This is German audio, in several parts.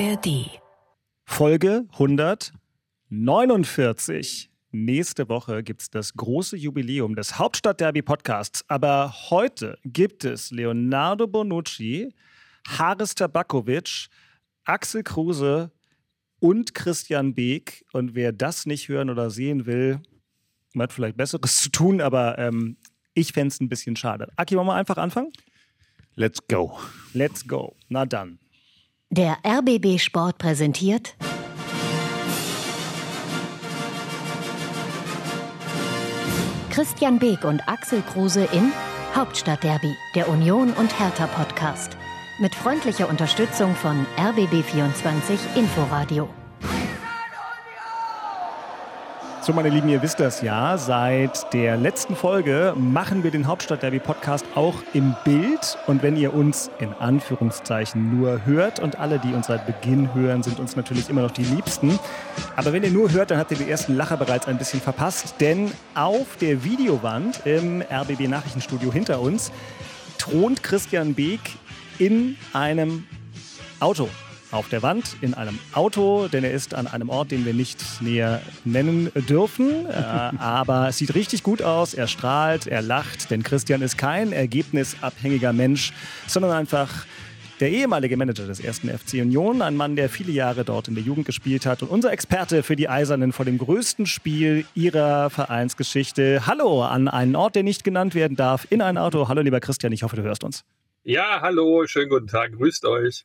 ARD. Folge 149. Nächste Woche gibt es das große Jubiläum des Hauptstadtderby Podcasts. Aber heute gibt es Leonardo Bonucci, Haris Tabakovic, Axel Kruse und Christian Beek. Und wer das nicht hören oder sehen will, hat vielleicht Besseres zu tun, aber ähm, ich fände es ein bisschen schade. Aki, wollen wir einfach anfangen? Let's go. Let's go. Na dann. Der RBB Sport präsentiert Christian Beek und Axel Kruse in Hauptstadtderby, der Union und Hertha Podcast. Mit freundlicher Unterstützung von RBB24 Inforadio. So, meine Lieben, ihr wisst das ja. Seit der letzten Folge machen wir den Hauptstadt-Derby-Podcast auch im Bild. Und wenn ihr uns in Anführungszeichen nur hört und alle, die uns seit Beginn hören, sind uns natürlich immer noch die Liebsten. Aber wenn ihr nur hört, dann habt ihr die ersten Lacher bereits ein bisschen verpasst. Denn auf der Videowand im RBB-Nachrichtenstudio hinter uns thront Christian Beek in einem Auto auf der Wand in einem Auto, denn er ist an einem Ort, den wir nicht näher nennen dürfen. Äh, aber es sieht richtig gut aus, er strahlt, er lacht, denn Christian ist kein ergebnisabhängiger Mensch, sondern einfach der ehemalige Manager des ersten FC Union, ein Mann, der viele Jahre dort in der Jugend gespielt hat und unser Experte für die Eisernen vor dem größten Spiel ihrer Vereinsgeschichte. Hallo an einen Ort, der nicht genannt werden darf, in ein Auto. Hallo lieber Christian, ich hoffe, du hörst uns. Ja, hallo, schönen guten Tag, grüßt euch.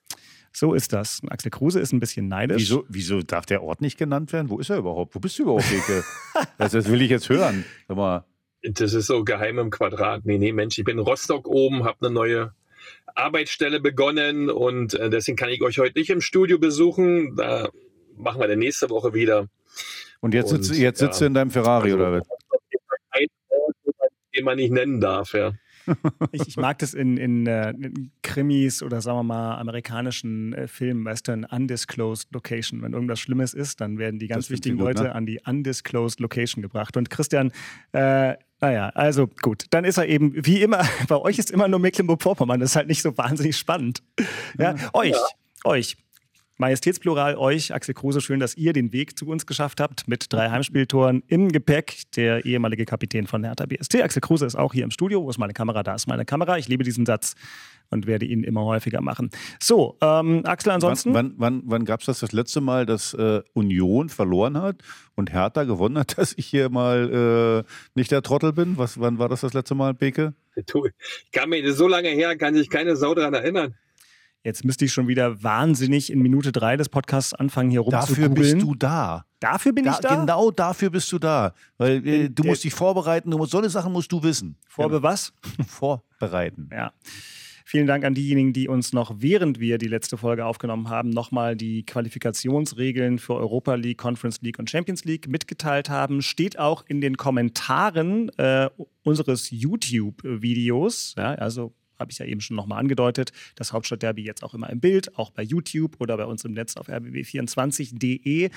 So ist das. Axel Kruse ist ein bisschen neidisch. Wieso, wieso darf der Ort nicht genannt werden? Wo ist er überhaupt? Wo bist du überhaupt, Beke? das, das will ich jetzt hören. Sag mal. Das ist so geheim im Quadrat. Nee, nee, Mensch, ich bin in Rostock oben, habe eine neue Arbeitsstelle begonnen und äh, deswegen kann ich euch heute nicht im Studio besuchen. Da machen wir dann nächste Woche wieder. Und jetzt, und, sitzt, jetzt ja, sitzt du in deinem Ferrari, also, oder was? Ein Ort, den man nicht nennen darf, ja. Ich, ich, mag das in, in, äh, in, Krimis oder sagen wir mal amerikanischen äh, Filmen, weißt du, ein undisclosed location. Wenn irgendwas Schlimmes ist, dann werden die ganz wichtigen gut, Leute ne? an die undisclosed location gebracht. Und Christian, äh, naja, also gut, dann ist er eben, wie immer, bei euch ist immer nur Mecklenburg-Vorpommern, das ist halt nicht so wahnsinnig spannend. Ja, ja. euch, ja. euch. Majestätsplural euch, Axel Kruse, schön, dass ihr den Weg zu uns geschafft habt mit drei Heimspieltoren im Gepäck. Der ehemalige Kapitän von Hertha BST, Axel Kruse, ist auch hier im Studio. Wo ist meine Kamera? Da ist meine Kamera. Ich liebe diesen Satz und werde ihn immer häufiger machen. So, ähm, Axel, ansonsten. Wann, wann, wann, wann gab es das das letzte Mal, dass äh, Union verloren hat und Hertha gewonnen hat, dass ich hier mal äh, nicht der Trottel bin? Was, wann war das das letzte Mal, Beke? Ich kann mir so lange her, kann sich keine Sau daran erinnern. Jetzt müsste ich schon wieder wahnsinnig in Minute drei des Podcasts anfangen, hier rumzukugeln. Dafür bist du da. Dafür bin da, ich da? Genau dafür bist du da. Weil äh, du musst dich vorbereiten, du musst, so eine Sachen musst du wissen. Vorbe was? Vorbereiten. Ja. Vielen Dank an diejenigen, die uns noch, während wir die letzte Folge aufgenommen haben, nochmal die Qualifikationsregeln für Europa League, Conference League und Champions League mitgeteilt haben. Steht auch in den Kommentaren äh, unseres YouTube-Videos. Ja, also habe ich ja eben schon nochmal angedeutet. Das Hauptstadtderby jetzt auch immer im Bild, auch bei YouTube oder bei uns im Netz auf rbb24.de.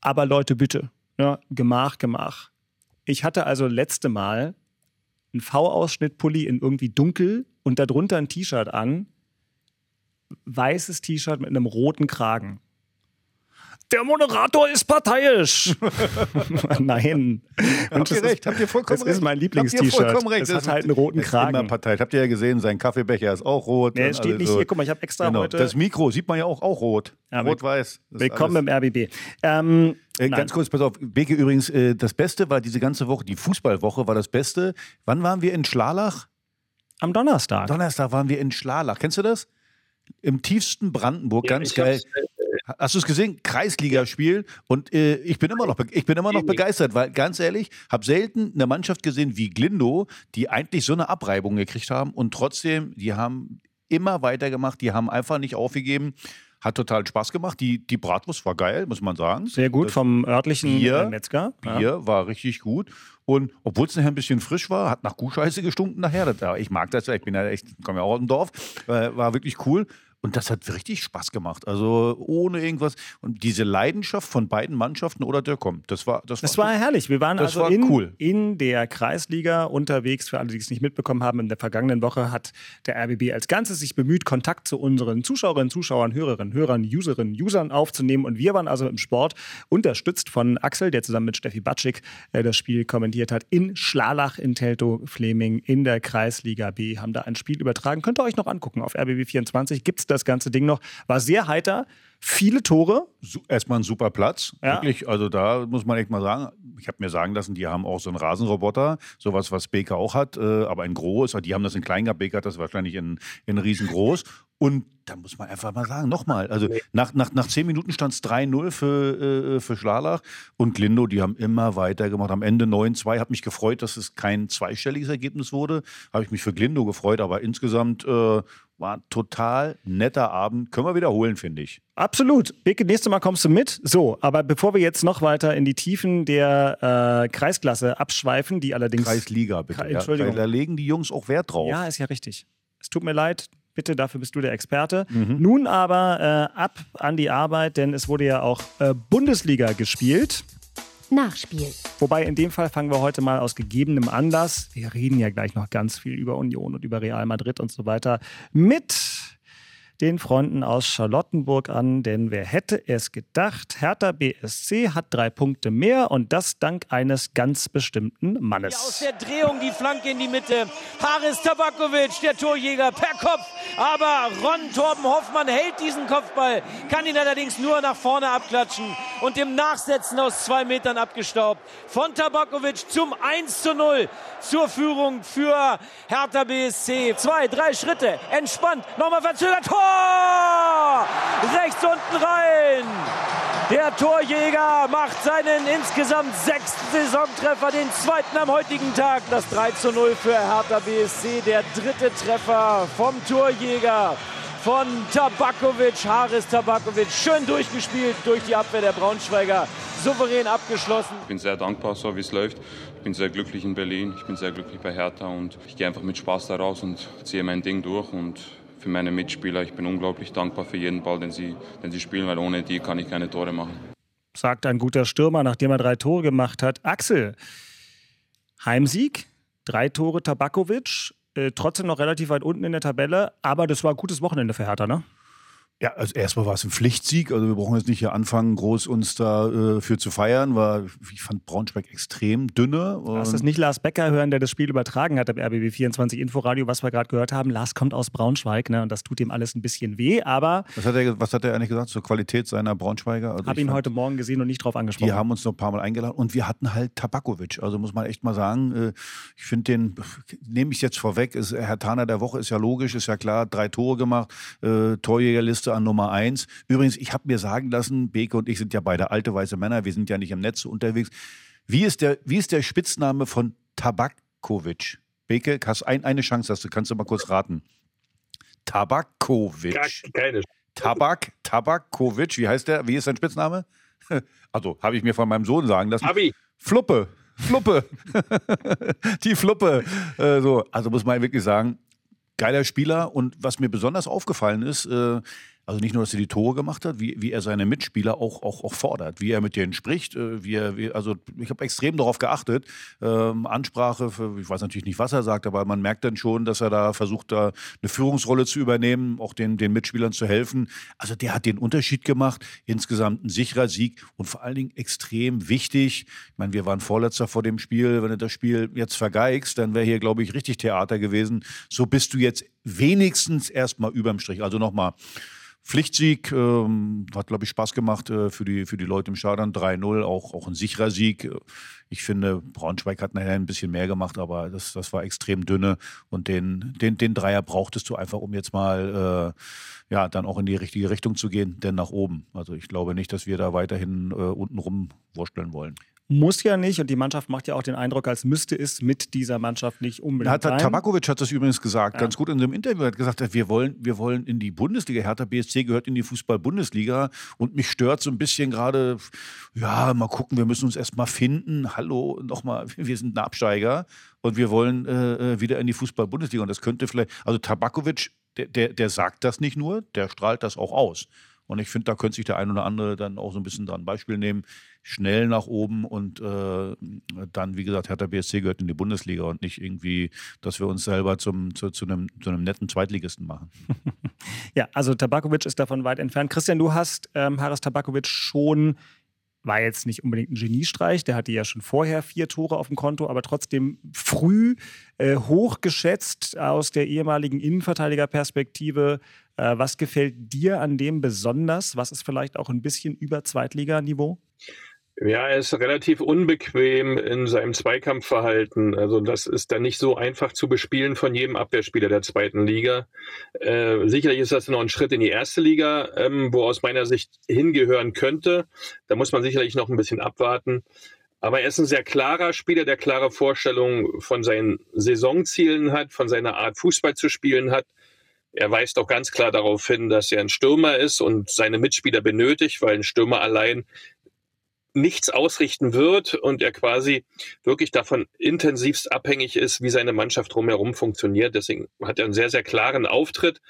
Aber Leute, bitte, ja, Gemach, Gemach. Ich hatte also letzte Mal einen V-Ausschnitt-Pulli in irgendwie dunkel und darunter ein T-Shirt an. Weißes T-Shirt mit einem roten Kragen der Moderator ist parteiisch. Nein. Habt ihr recht, habt ihr vollkommen recht. Das ist mein Lieblingst-T-Shirt. Das, das hat halt einen roten Kragen. Immer parteiisch. Habt ihr ja gesehen, sein Kaffeebecher ist auch rot. Nee, steht also nicht so. hier. Guck mal, ich habe extra genau. heute... Das Mikro sieht man ja auch, auch rot. Ja, Rot-Weiß. Willkommen im RBB. Ähm, äh, ganz kurz, pass auf. Beke übrigens, äh, das Beste war diese ganze Woche, die Fußballwoche war das Beste. Wann waren wir in Schlalach? Am Donnerstag. Donnerstag waren wir in Schlalach. Kennst du das? Im tiefsten Brandenburg, ja, ganz geil. Hast du es gesehen? Kreisligaspiel. Und äh, ich bin immer noch, ich bin immer noch begeistert, weil ganz ehrlich, habe selten eine Mannschaft gesehen wie Glindo, die eigentlich so eine Abreibung gekriegt haben und trotzdem, die haben immer weitergemacht, die haben einfach nicht aufgegeben. Hat total Spaß gemacht. Die, die Bratwurst war geil, muss man sagen. Sehr gut, das vom örtlichen Bier, Metzger. Bier ja. war richtig gut. Und obwohl es nachher ein bisschen frisch war, hat nach Kuhscheiße gestunken nachher. Das, ich mag das ja, ich bin ja echt, komme ja auch aus dem Dorf, äh, war wirklich cool. Und das hat richtig Spaß gemacht. Also ohne irgendwas. Und diese Leidenschaft von beiden Mannschaften oder der kommt, das war das, das war, war herrlich. Wir waren also war in, cool. in der Kreisliga unterwegs. Für alle, die es nicht mitbekommen haben, in der vergangenen Woche hat der RBB als Ganzes sich bemüht, Kontakt zu unseren Zuschauerinnen, Zuschauern, Hörerinnen, Hörern, Userinnen, Usern aufzunehmen. Und wir waren also im Sport unterstützt von Axel, der zusammen mit Steffi Batschik äh, das Spiel kommentiert hat, in Schlalach in Teltow-Fleming in der Kreisliga B. Haben da ein Spiel übertragen. Könnt ihr euch noch angucken. Auf RBB24 gibt es das ganze Ding noch. War sehr heiter. Viele Tore. Erstmal ein super Platz. Ja. Wirklich, also da muss man echt mal sagen, ich habe mir sagen lassen, die haben auch so einen Rasenroboter, sowas, was Baker auch hat, äh, aber ein groß. Die haben das in klein gehabt, Baker hat das wahrscheinlich in, in riesengroß. Und da muss man einfach mal sagen, nochmal, also nach, nach, nach zehn Minuten stand es 3-0 für, äh, für Schlalach und Glindo, die haben immer weitergemacht. Am Ende 9-2, hat mich gefreut, dass es kein zweistelliges Ergebnis wurde. Habe ich mich für Glindo gefreut, aber insgesamt äh, war ein total netter Abend. Können wir wiederholen, finde ich. Absolut. Beke, nächstes Mal kommst du mit. So, aber bevor wir jetzt noch weiter in die Tiefen der äh, Kreisklasse abschweifen, die allerdings. Kreisliga, bitte. Kre- Entschuldigung. Ja, da legen die Jungs auch Wert drauf. Ja, ist ja richtig. Es tut mir leid. Bitte, dafür bist du der Experte. Mhm. Nun aber äh, ab an die Arbeit, denn es wurde ja auch äh, Bundesliga gespielt. Nachspiel. Wobei in dem Fall fangen wir heute mal aus gegebenem Anlass, wir reden ja gleich noch ganz viel über Union und über Real Madrid und so weiter, mit den Freunden aus Charlottenburg an, denn wer hätte es gedacht, Hertha BSC hat drei Punkte mehr und das dank eines ganz bestimmten Aus Mannes. der Drehung die Flanke in die Mitte. Haris Tabakovic, der Torjäger, per Kopf. Aber Ron Torben Hoffmann hält diesen Kopfball, kann ihn allerdings nur nach vorne abklatschen und im Nachsetzen aus zwei Metern abgestaubt. Von Tabakovic zum 1 zu 0 zur Führung für Hertha BSC. Zwei, drei Schritte, entspannt, nochmal verzögert, Tor! Rechts unten rein. Der Torjäger macht seinen insgesamt sechsten Saisontreffer, den zweiten am heutigen Tag. Das 3 zu 0 für Hertha BSC, der dritte Treffer vom Torjäger von Tabakovic, Haris Tabakovic. Schön durchgespielt durch die Abwehr der Braunschweiger, souverän abgeschlossen. Ich bin sehr dankbar, so wie es läuft. Ich bin sehr glücklich in Berlin, ich bin sehr glücklich bei Hertha und ich gehe einfach mit Spaß da raus und ziehe mein Ding durch. Und für meine Mitspieler, ich bin unglaublich dankbar für jeden Ball, den sie, den sie spielen, weil ohne die kann ich keine Tore machen. Sagt ein guter Stürmer, nachdem er drei Tore gemacht hat. Axel, Heimsieg, drei Tore Tabakovic, äh, trotzdem noch relativ weit unten in der Tabelle, aber das war ein gutes Wochenende für Hertha, ne? Ja, also erstmal war es ein Pflichtsieg. Also wir brauchen jetzt nicht hier anfangen, groß uns da äh, für zu feiern. War, ich fand Braunschweig extrem dünne. Lass es nicht Lars Becker hören, der das Spiel übertragen hat am RBB 24 Inforadio, was wir gerade gehört haben. Lars kommt aus Braunschweig, ne? Und das tut ihm alles ein bisschen weh, aber was, hat er, was hat er eigentlich gesagt zur Qualität seiner Braunschweiger? Also habe ihn fand- heute Morgen gesehen und nicht drauf angesprochen. Die haben uns noch ein paar Mal eingeladen und wir hatten halt Tabakovic. Also muss man echt mal sagen, äh, ich finde den, nehme ich jetzt vorweg, ist, Herr Taner der Woche ist ja logisch, ist ja klar, drei Tore gemacht, äh, Torjägerliste an Nummer eins. Übrigens, ich habe mir sagen lassen, Beke und ich sind ja beide alte weiße Männer, wir sind ja nicht im Netz unterwegs. Wie ist der, wie ist der Spitzname von Tabakovic? Beke, hast ein, eine Chance hast du, kannst du mal kurz raten. Tabakovic. Gar keine. Tabak, Tabakovic, wie heißt der? Wie ist sein Spitzname? Also, habe ich mir von meinem Sohn sagen lassen. Abi. Fluppe, Fluppe. Die Fluppe. Äh, so. Also muss man wirklich sagen, geiler Spieler. Und was mir besonders aufgefallen ist, äh, also nicht nur, dass er die Tore gemacht hat, wie, wie er seine Mitspieler auch, auch, auch fordert, wie er mit denen spricht, äh, wie er, wie, also ich habe extrem darauf geachtet. Ähm, Ansprache, für, ich weiß natürlich nicht, was er sagt, aber man merkt dann schon, dass er da versucht, da eine Führungsrolle zu übernehmen, auch den, den Mitspielern zu helfen. Also der hat den Unterschied gemacht. Insgesamt ein sicherer Sieg und vor allen Dingen extrem wichtig. Ich meine, wir waren Vorletzter vor dem Spiel. Wenn du das Spiel jetzt vergeigst, dann wäre hier, glaube ich, richtig Theater gewesen. So bist du jetzt wenigstens erstmal überm Strich. Also nochmal. Pflichtsieg, ähm, hat, glaube ich, Spaß gemacht äh, für, die, für die Leute im Stadion. 3-0, auch, auch ein sicherer Sieg. Ich finde, Braunschweig hat nachher ein bisschen mehr gemacht, aber das, das war extrem dünne. Und den, den, den Dreier brauchtest du einfach, um jetzt mal äh, ja, dann auch in die richtige Richtung zu gehen, denn nach oben. Also ich glaube nicht, dass wir da weiterhin äh, unten rum wursteln wollen. Muss ja nicht und die Mannschaft macht ja auch den Eindruck, als müsste es mit dieser Mannschaft nicht unbedingt hat, sein. Tabakovic hat das übrigens gesagt, ja. ganz gut in einem Interview. Er hat gesagt, wir wollen, wir wollen in die Bundesliga. Hertha BSC gehört in die Fußball-Bundesliga und mich stört so ein bisschen gerade, ja, mal gucken, wir müssen uns erst mal finden. Hallo, nochmal, wir sind ein Absteiger und wir wollen äh, äh, wieder in die Fußball-Bundesliga. Und das könnte vielleicht, also Tabakovic, der, der, der sagt das nicht nur, der strahlt das auch aus. Und ich finde, da könnte sich der ein oder andere dann auch so ein bisschen dran Beispiel nehmen. Schnell nach oben und äh, dann, wie gesagt, Hertha BSC gehört in die Bundesliga und nicht irgendwie, dass wir uns selber zum, zu, zu, einem, zu einem netten Zweitligisten machen. ja, also Tabakovic ist davon weit entfernt. Christian, du hast ähm, Haris Tabakovic schon war jetzt nicht unbedingt ein Geniestreich, der hatte ja schon vorher vier Tore auf dem Konto, aber trotzdem früh äh, hochgeschätzt aus der ehemaligen Innenverteidigerperspektive. Äh, was gefällt dir an dem besonders? Was ist vielleicht auch ein bisschen über Zweitliganiveau? Ja, er ist relativ unbequem in seinem Zweikampfverhalten. Also das ist dann nicht so einfach zu bespielen von jedem Abwehrspieler der zweiten Liga. Äh, sicherlich ist das noch ein Schritt in die erste Liga, ähm, wo aus meiner Sicht hingehören könnte. Da muss man sicherlich noch ein bisschen abwarten. Aber er ist ein sehr klarer Spieler, der klare Vorstellungen von seinen Saisonzielen hat, von seiner Art Fußball zu spielen hat. Er weist auch ganz klar darauf hin, dass er ein Stürmer ist und seine Mitspieler benötigt, weil ein Stürmer allein nichts ausrichten wird und er quasi wirklich davon intensivst abhängig ist, wie seine Mannschaft drumherum funktioniert. Deswegen hat er einen sehr, sehr klaren Auftritt.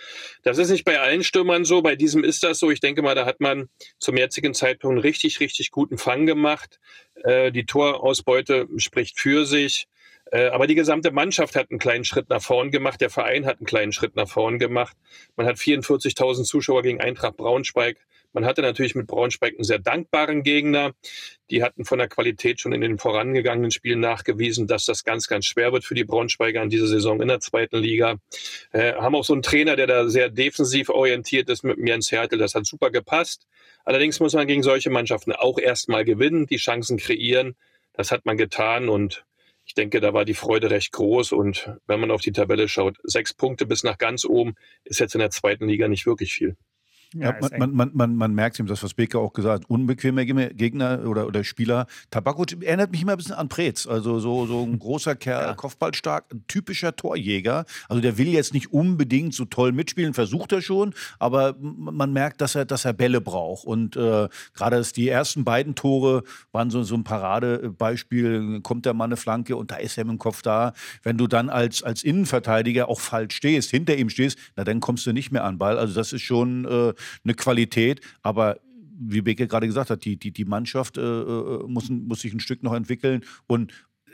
Das ist nicht bei allen Stürmern so, bei diesem ist das so. Ich denke mal, da hat man zum jetzigen Zeitpunkt einen richtig, richtig guten Fang gemacht. Äh, die Torausbeute spricht für sich. Äh, aber die gesamte Mannschaft hat einen kleinen Schritt nach vorn gemacht. Der Verein hat einen kleinen Schritt nach vorn gemacht. Man hat 44.000 Zuschauer gegen Eintracht Braunschweig man hatte natürlich mit Braunschweig einen sehr dankbaren Gegner. Die hatten von der Qualität schon in den vorangegangenen Spielen nachgewiesen, dass das ganz, ganz schwer wird für die Braunschweiger in dieser Saison in der zweiten Liga. Äh, haben auch so einen Trainer, der da sehr defensiv orientiert ist mit Jens Hertel. Das hat super gepasst. Allerdings muss man gegen solche Mannschaften auch erstmal gewinnen, die Chancen kreieren. Das hat man getan und ich denke, da war die Freude recht groß. Und wenn man auf die Tabelle schaut, sechs Punkte bis nach ganz oben ist jetzt in der zweiten Liga nicht wirklich viel. Ja, ja man, man, man, man, merkt ihm, das, was Becker auch gesagt hat, unbequeme Gegner oder, oder Spieler. Tabako erinnert mich immer ein bisschen an Prez. Also so, so ein großer Kerl, ja. kopfballstark, ein typischer Torjäger. Also der will jetzt nicht unbedingt so toll mitspielen, versucht er schon, aber man merkt, dass er, dass er Bälle braucht. Und äh, gerade die ersten beiden Tore waren so, so ein Paradebeispiel, kommt der Mann eine Flanke und da ist er mit dem Kopf da. Wenn du dann als, als Innenverteidiger auch falsch stehst, hinter ihm stehst, na dann kommst du nicht mehr an Ball. Also das ist schon äh, eine Qualität, aber wie Beke gerade gesagt hat, die, die, die Mannschaft äh, äh, muss, muss sich ein Stück noch entwickeln und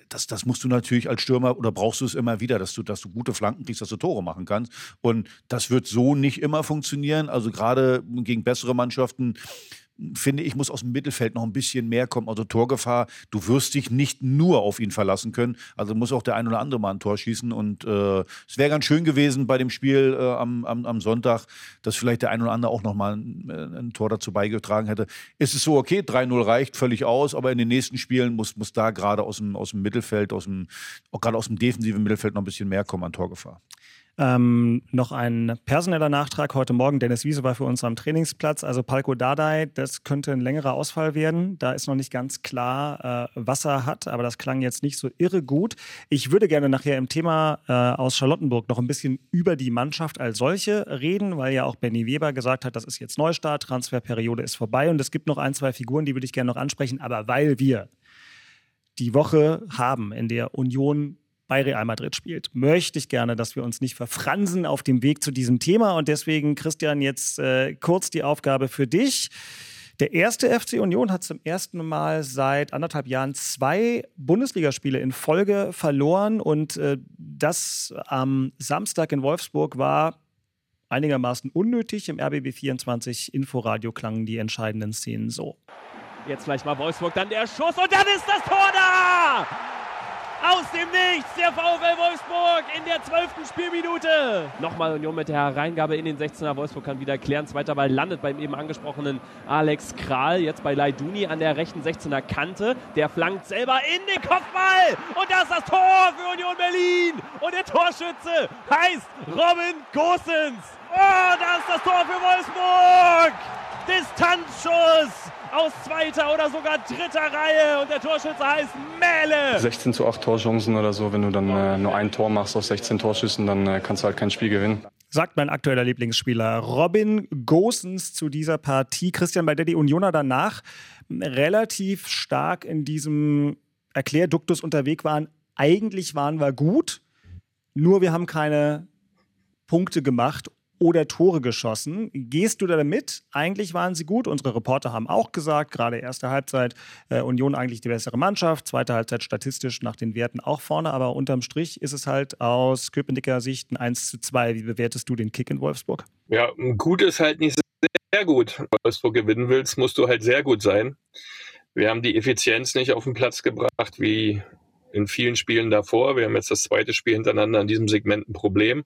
das, das musst du natürlich als Stürmer oder brauchst du es immer wieder, dass du, dass du gute Flanken kriegst, dass du Tore machen kannst. Und das wird so nicht immer funktionieren. Also gerade gegen bessere Mannschaften finde ich, muss aus dem Mittelfeld noch ein bisschen mehr kommen. Also Torgefahr, du wirst dich nicht nur auf ihn verlassen können. Also muss auch der ein oder andere mal ein Tor schießen. Und äh, es wäre ganz schön gewesen bei dem Spiel äh, am, am, am, Sonntag, dass vielleicht der ein oder andere auch noch mal ein, äh, ein Tor dazu beigetragen hätte. Ist es so, okay, 3-0 reicht völlig aus, aber in den nächsten Spielen muss, muss da gerade aus dem, aus dem Mittelfeld, aus dem, auch gerade aus dem defensiven Mittelfeld noch ein bisschen mehr kommen an Torgefahr. Ähm, noch ein personeller Nachtrag heute Morgen. Dennis Wiese war für uns am Trainingsplatz. Also Palko Dardai, das könnte ein längerer Ausfall werden. Da ist noch nicht ganz klar, äh, was er hat, aber das klang jetzt nicht so irre gut. Ich würde gerne nachher im Thema äh, aus Charlottenburg noch ein bisschen über die Mannschaft als solche reden, weil ja auch Benny Weber gesagt hat, das ist jetzt Neustart, Transferperiode ist vorbei und es gibt noch ein, zwei Figuren, die würde ich gerne noch ansprechen. Aber weil wir die Woche haben, in der Union bei Real Madrid spielt. Möchte ich gerne, dass wir uns nicht verfransen auf dem Weg zu diesem Thema. Und deswegen, Christian, jetzt äh, kurz die Aufgabe für dich. Der erste FC Union hat zum ersten Mal seit anderthalb Jahren zwei Bundesligaspiele in Folge verloren. Und äh, das am Samstag in Wolfsburg war einigermaßen unnötig. Im RBB 24 Inforadio klangen die entscheidenden Szenen so. Jetzt vielleicht mal Wolfsburg, dann der Schuss und dann ist das Tor da! Aus dem Nichts der VfL Wolfsburg in der zwölften Spielminute. Nochmal Union mit der Hereingabe in den 16er. Wolfsburg kann wieder klären. Zweiter Ball landet beim eben angesprochenen Alex Kral. Jetzt bei Leiduni an der rechten 16er Kante. Der flankt selber in den Kopfball. Und das ist das Tor für Union Berlin. Und der Torschütze heißt Robin Gosens. Oh, das ist das Tor für Wolfsburg. Distanzschuss aus zweiter oder sogar dritter Reihe und der Torschütze heißt Mähle. 16 zu 8 Torchancen oder so, wenn du dann äh, nur ein Tor machst aus 16 Torschüssen, dann äh, kannst du halt kein Spiel gewinnen. Sagt mein aktueller Lieblingsspieler Robin Gosens zu dieser Partie. Christian, bei der die Unioner danach relativ stark in diesem Erklärduktus unterwegs waren. Eigentlich waren wir gut, nur wir haben keine Punkte gemacht oder Tore geschossen. Gehst du da damit? Eigentlich waren sie gut. Unsere Reporter haben auch gesagt, gerade erste Halbzeit äh, Union eigentlich die bessere Mannschaft, zweite Halbzeit statistisch nach den Werten auch vorne, aber unterm Strich ist es halt aus Köpenicker Sicht ein 1 zu 2. Wie bewertest du den Kick in Wolfsburg? Ja, gut ist halt nicht sehr gut. Wenn du Wolfsburg gewinnen willst, musst du halt sehr gut sein. Wir haben die Effizienz nicht auf den Platz gebracht, wie in vielen Spielen davor. Wir haben jetzt das zweite Spiel hintereinander in diesem Segment ein Problem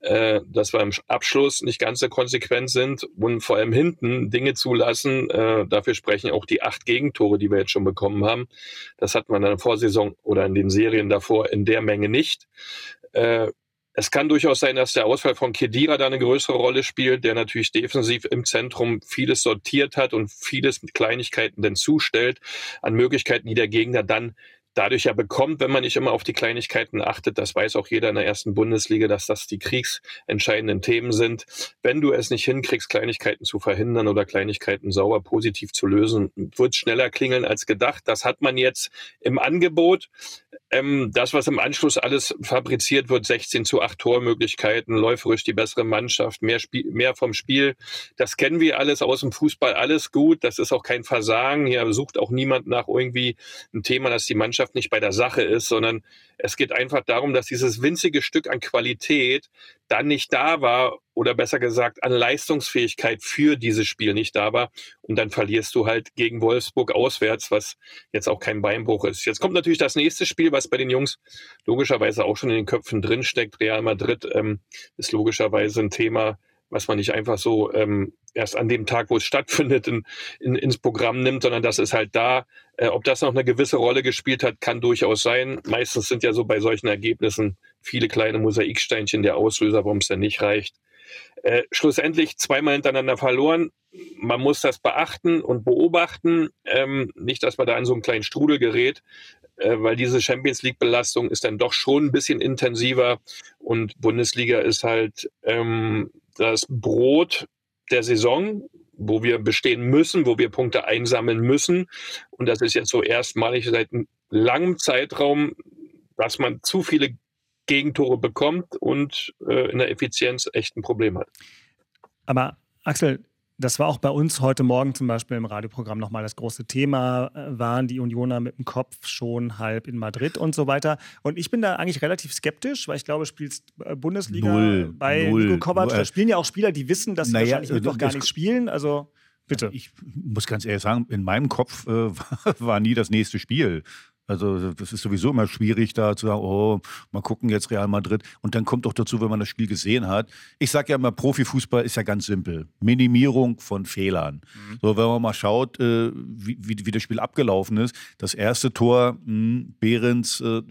äh, dass wir im Abschluss nicht ganz so konsequent sind und vor allem hinten Dinge zulassen. Äh, dafür sprechen auch die acht Gegentore, die wir jetzt schon bekommen haben. Das hat man in der Vorsaison oder in den Serien davor in der Menge nicht. Äh, es kann durchaus sein, dass der Ausfall von Kedira da eine größere Rolle spielt, der natürlich defensiv im Zentrum vieles sortiert hat und vieles mit Kleinigkeiten denn zustellt an Möglichkeiten, die der Gegner dann dadurch ja bekommt, wenn man nicht immer auf die Kleinigkeiten achtet. Das weiß auch jeder in der ersten Bundesliga, dass das die kriegsentscheidenden Themen sind. Wenn du es nicht hinkriegst, Kleinigkeiten zu verhindern oder Kleinigkeiten sauber positiv zu lösen, wird schneller klingeln als gedacht. Das hat man jetzt im Angebot. Ähm, das, was im Anschluss alles fabriziert wird, 16 zu 8 Tormöglichkeiten, läuferisch die bessere Mannschaft, mehr, Spiel, mehr vom Spiel, das kennen wir alles aus dem Fußball, alles gut. Das ist auch kein Versagen. Hier sucht auch niemand nach irgendwie ein Thema, dass die Mannschaft Mannschaft nicht bei der Sache ist, sondern es geht einfach darum, dass dieses winzige Stück an Qualität dann nicht da war oder besser gesagt an Leistungsfähigkeit für dieses Spiel nicht da war. Und dann verlierst du halt gegen Wolfsburg auswärts, was jetzt auch kein Beinbruch ist. Jetzt kommt natürlich das nächste Spiel, was bei den Jungs logischerweise auch schon in den Köpfen drinsteckt. Real Madrid ähm, ist logischerweise ein Thema, was man nicht einfach so ähm, erst an dem Tag, wo es stattfindet, in, in, ins Programm nimmt, sondern das ist halt da. Äh, ob das noch eine gewisse Rolle gespielt hat, kann durchaus sein. Meistens sind ja so bei solchen Ergebnissen viele kleine Mosaiksteinchen der Auslöser, warum es dann nicht reicht. Äh, schlussendlich zweimal hintereinander verloren. Man muss das beachten und beobachten. Ähm, nicht, dass man da in so einen kleinen Strudel gerät, äh, weil diese Champions League-Belastung ist dann doch schon ein bisschen intensiver und Bundesliga ist halt ähm, das Brot der Saison, wo wir bestehen müssen, wo wir Punkte einsammeln müssen. Und das ist jetzt so erstmalig seit einem langen Zeitraum, dass man zu viele Gegentore bekommt und äh, in der Effizienz echt ein Problem hat. Aber Axel, das war auch bei uns heute Morgen zum Beispiel im Radioprogramm nochmal das große Thema, äh, waren die Unioner mit dem Kopf schon halb in Madrid und so weiter. Und ich bin da eigentlich relativ skeptisch, weil ich glaube, spielst äh, Bundesliga null, bei null. Nico Kovac, da spielen ja auch Spieler, die wissen, dass sie Naja, wahrscheinlich äh, gar das- nicht spielen. Also bitte. Ich muss ganz ehrlich sagen, in meinem Kopf äh, war nie das nächste Spiel. Also das ist sowieso immer schwierig, da zu sagen, oh, mal gucken jetzt Real Madrid. Und dann kommt doch dazu, wenn man das Spiel gesehen hat. Ich sage ja immer, Profifußball ist ja ganz simpel. Minimierung von Fehlern. So, wenn man mal schaut, äh, wie, wie, wie das Spiel abgelaufen ist. Das erste Tor, mh, Behrens, äh,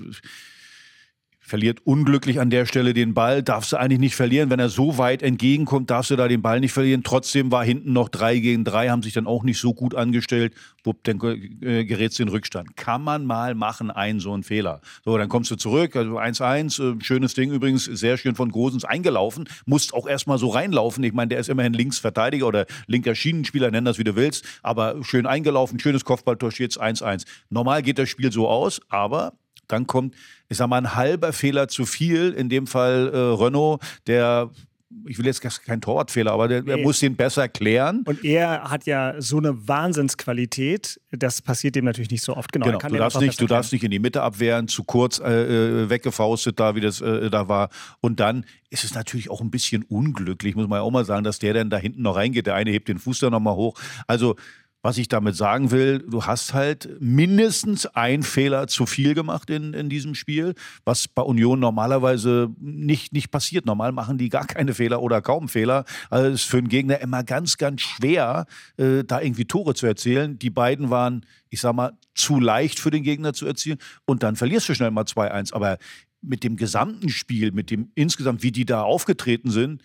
verliert unglücklich an der Stelle den Ball, darfst du eigentlich nicht verlieren. Wenn er so weit entgegenkommt, darfst du da den Ball nicht verlieren. Trotzdem war hinten noch drei gegen drei, haben sich dann auch nicht so gut angestellt. Wupp, dann äh, gerätst du in Rückstand. Kann man mal machen, einen so einen Fehler. So, dann kommst du zurück, also 1-1, äh, schönes Ding übrigens, sehr schön von Gosens eingelaufen. Musst auch erstmal so reinlaufen. Ich meine, der ist immerhin Linksverteidiger oder linker Schienenspieler, nenn das wie du willst. Aber schön eingelaufen, schönes Kopfballtor, steht 1-1. Normal geht das Spiel so aus, aber dann kommt, ich sag mal, ein halber Fehler zu viel. In dem Fall äh, Renault, der, ich will jetzt kein Torwartfehler, aber der, der Nee. muss den besser klären. Und er hat ja so eine Wahnsinnsqualität, das passiert dem natürlich nicht so oft. Genau, Genau, du darfst, nicht, du darfst nicht in die Mitte abwehren, zu kurz äh, äh, weggefaustet da, wie das äh, da war. Und dann ist es natürlich auch ein bisschen unglücklich, muss man ja auch mal sagen, dass der dann da hinten noch reingeht. Der eine hebt den Fuß dann nochmal hoch. Also, was ich damit sagen will, du hast halt mindestens ein Fehler zu viel gemacht in, in diesem Spiel, was bei Union normalerweise nicht, nicht passiert. Normal machen die gar keine Fehler oder kaum Fehler. Also es ist für einen Gegner immer ganz, ganz schwer, äh, da irgendwie Tore zu erzielen. Die beiden waren, ich sag mal, zu leicht für den Gegner zu erzielen. Und dann verlierst du schnell mal 2-1. Aber mit dem gesamten Spiel, mit dem insgesamt, wie die da aufgetreten sind,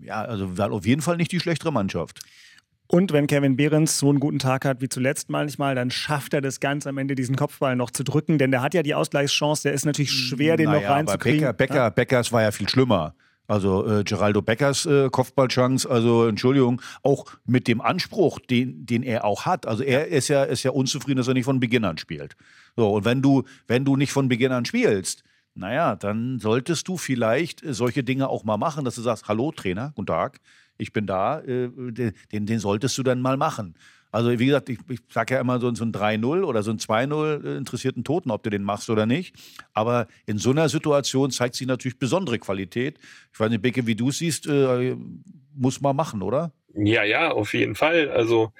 ja, also war auf jeden Fall nicht die schlechtere Mannschaft. Und wenn Kevin Behrens so einen guten Tag hat wie zuletzt manchmal, dann schafft er das ganz am Ende, diesen Kopfball noch zu drücken, denn der hat ja die Ausgleichschance, der ist natürlich schwer, den naja, noch reinzukriegen. Becker, Becker, Beckers war ja viel schlimmer. Also äh, Geraldo Beckers äh, Kopfballchance, also Entschuldigung, auch mit dem Anspruch, den, den er auch hat. Also er ist ja, ist ja unzufrieden, dass er nicht von Beginn an spielt. So, und wenn du, wenn du nicht von Beginn an spielst, naja, dann solltest du vielleicht solche Dinge auch mal machen, dass du sagst, hallo Trainer, guten Tag, ich bin da, äh, den, den solltest du dann mal machen. Also wie gesagt, ich, ich sage ja immer so, so ein 3-0 oder so ein 2-0 äh, interessiert einen Toten, ob du den machst oder nicht. Aber in so einer Situation zeigt sich natürlich besondere Qualität. Ich weiß nicht, Becke, wie du siehst, äh, muss man machen, oder? Ja, ja, auf jeden Fall. Also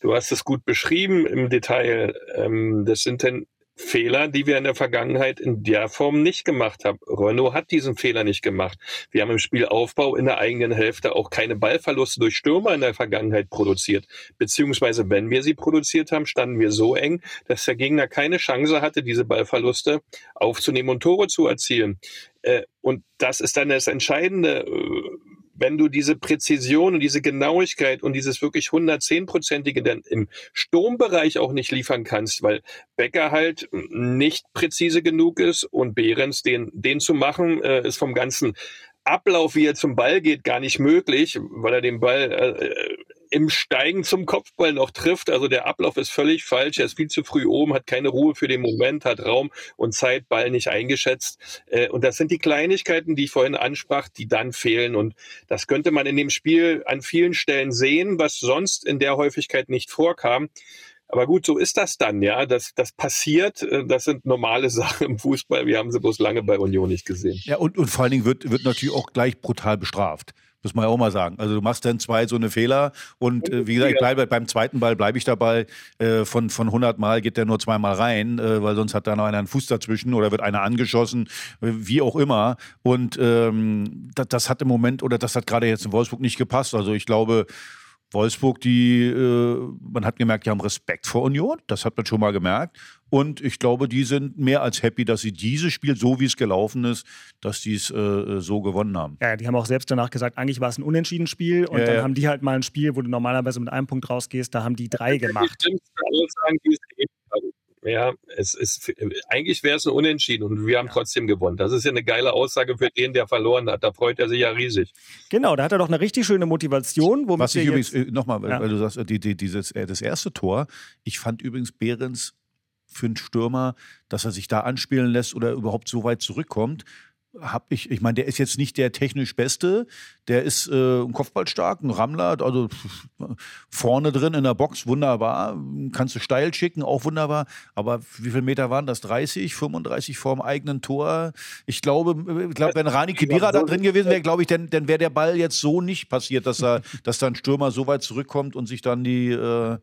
du hast es gut beschrieben im Detail. Ähm, das sind dann Fehler, die wir in der Vergangenheit in der Form nicht gemacht haben. Renault hat diesen Fehler nicht gemacht. Wir haben im Spielaufbau in der eigenen Hälfte auch keine Ballverluste durch Stürmer in der Vergangenheit produziert. Beziehungsweise, wenn wir sie produziert haben, standen wir so eng, dass der Gegner keine Chance hatte, diese Ballverluste aufzunehmen und Tore zu erzielen. Äh, und das ist dann das Entscheidende wenn du diese Präzision und diese Genauigkeit und dieses wirklich 110-prozentige dann im Sturmbereich auch nicht liefern kannst, weil Becker halt nicht präzise genug ist und Behrens den, den zu machen, äh, ist vom ganzen Ablauf, wie er zum Ball geht, gar nicht möglich, weil er den Ball äh, im Steigen zum Kopfball noch trifft. Also der Ablauf ist völlig falsch. Er ist viel zu früh oben, hat keine Ruhe für den Moment, hat Raum und Zeit, Ball nicht eingeschätzt. Äh, und das sind die Kleinigkeiten, die ich vorhin ansprach, die dann fehlen. Und das könnte man in dem Spiel an vielen Stellen sehen, was sonst in der Häufigkeit nicht vorkam. Aber gut, so ist das dann, ja. Das, das passiert. Äh, das sind normale Sachen im Fußball. Wir haben sie bloß lange bei Union nicht gesehen. Ja, und, und vor allen Dingen wird, wird natürlich auch gleich brutal bestraft. Muss man ja auch mal sagen. Also du machst dann zwei so eine Fehler und äh, wie gesagt, ich bleibe beim zweiten Ball bleibe ich dabei. Äh, von, von 100 Mal geht der nur zweimal rein, äh, weil sonst hat da noch einer einen Fuß dazwischen oder wird einer angeschossen, äh, wie auch immer. Und ähm, das, das hat im Moment oder das hat gerade jetzt in Wolfsburg nicht gepasst. Also ich glaube, Wolfsburg, die, äh, man hat gemerkt, die haben Respekt vor Union, das hat man schon mal gemerkt. Und ich glaube, die sind mehr als happy, dass sie dieses Spiel, so wie es gelaufen ist, dass die es äh, so gewonnen haben. Ja, die haben auch selbst danach gesagt, eigentlich war es ein unentschieden Spiel. Und ja, dann ja. haben die halt mal ein Spiel, wo du normalerweise mit einem Punkt rausgehst, da haben die drei gemacht. Die Ja, es ist eigentlich wäre es ein Unentschieden und wir haben trotzdem gewonnen. Das ist ja eine geile Aussage für den, der verloren hat. Da freut er sich ja riesig. Genau, da hat er doch eine richtig schöne Motivation. Was ich übrigens äh, nochmal, ja. weil du sagst, die, die, dieses äh, das erste Tor. Ich fand übrigens Behrens für einen Stürmer, dass er sich da anspielen lässt oder überhaupt so weit zurückkommt habe ich, ich meine, der ist jetzt nicht der technisch Beste, der ist äh, ein Kopfballstark, ein Rammler, also vorne drin in der Box wunderbar, kannst du steil schicken, auch wunderbar, aber wie viele Meter waren das? 30, 35 vorm eigenen Tor? Ich glaube, ich glaube wenn Rani Kedira da drin gewesen wäre, glaube ich, dann, dann wäre der Ball jetzt so nicht passiert, dass er, dass da ein Stürmer so weit zurückkommt und sich dann die, äh,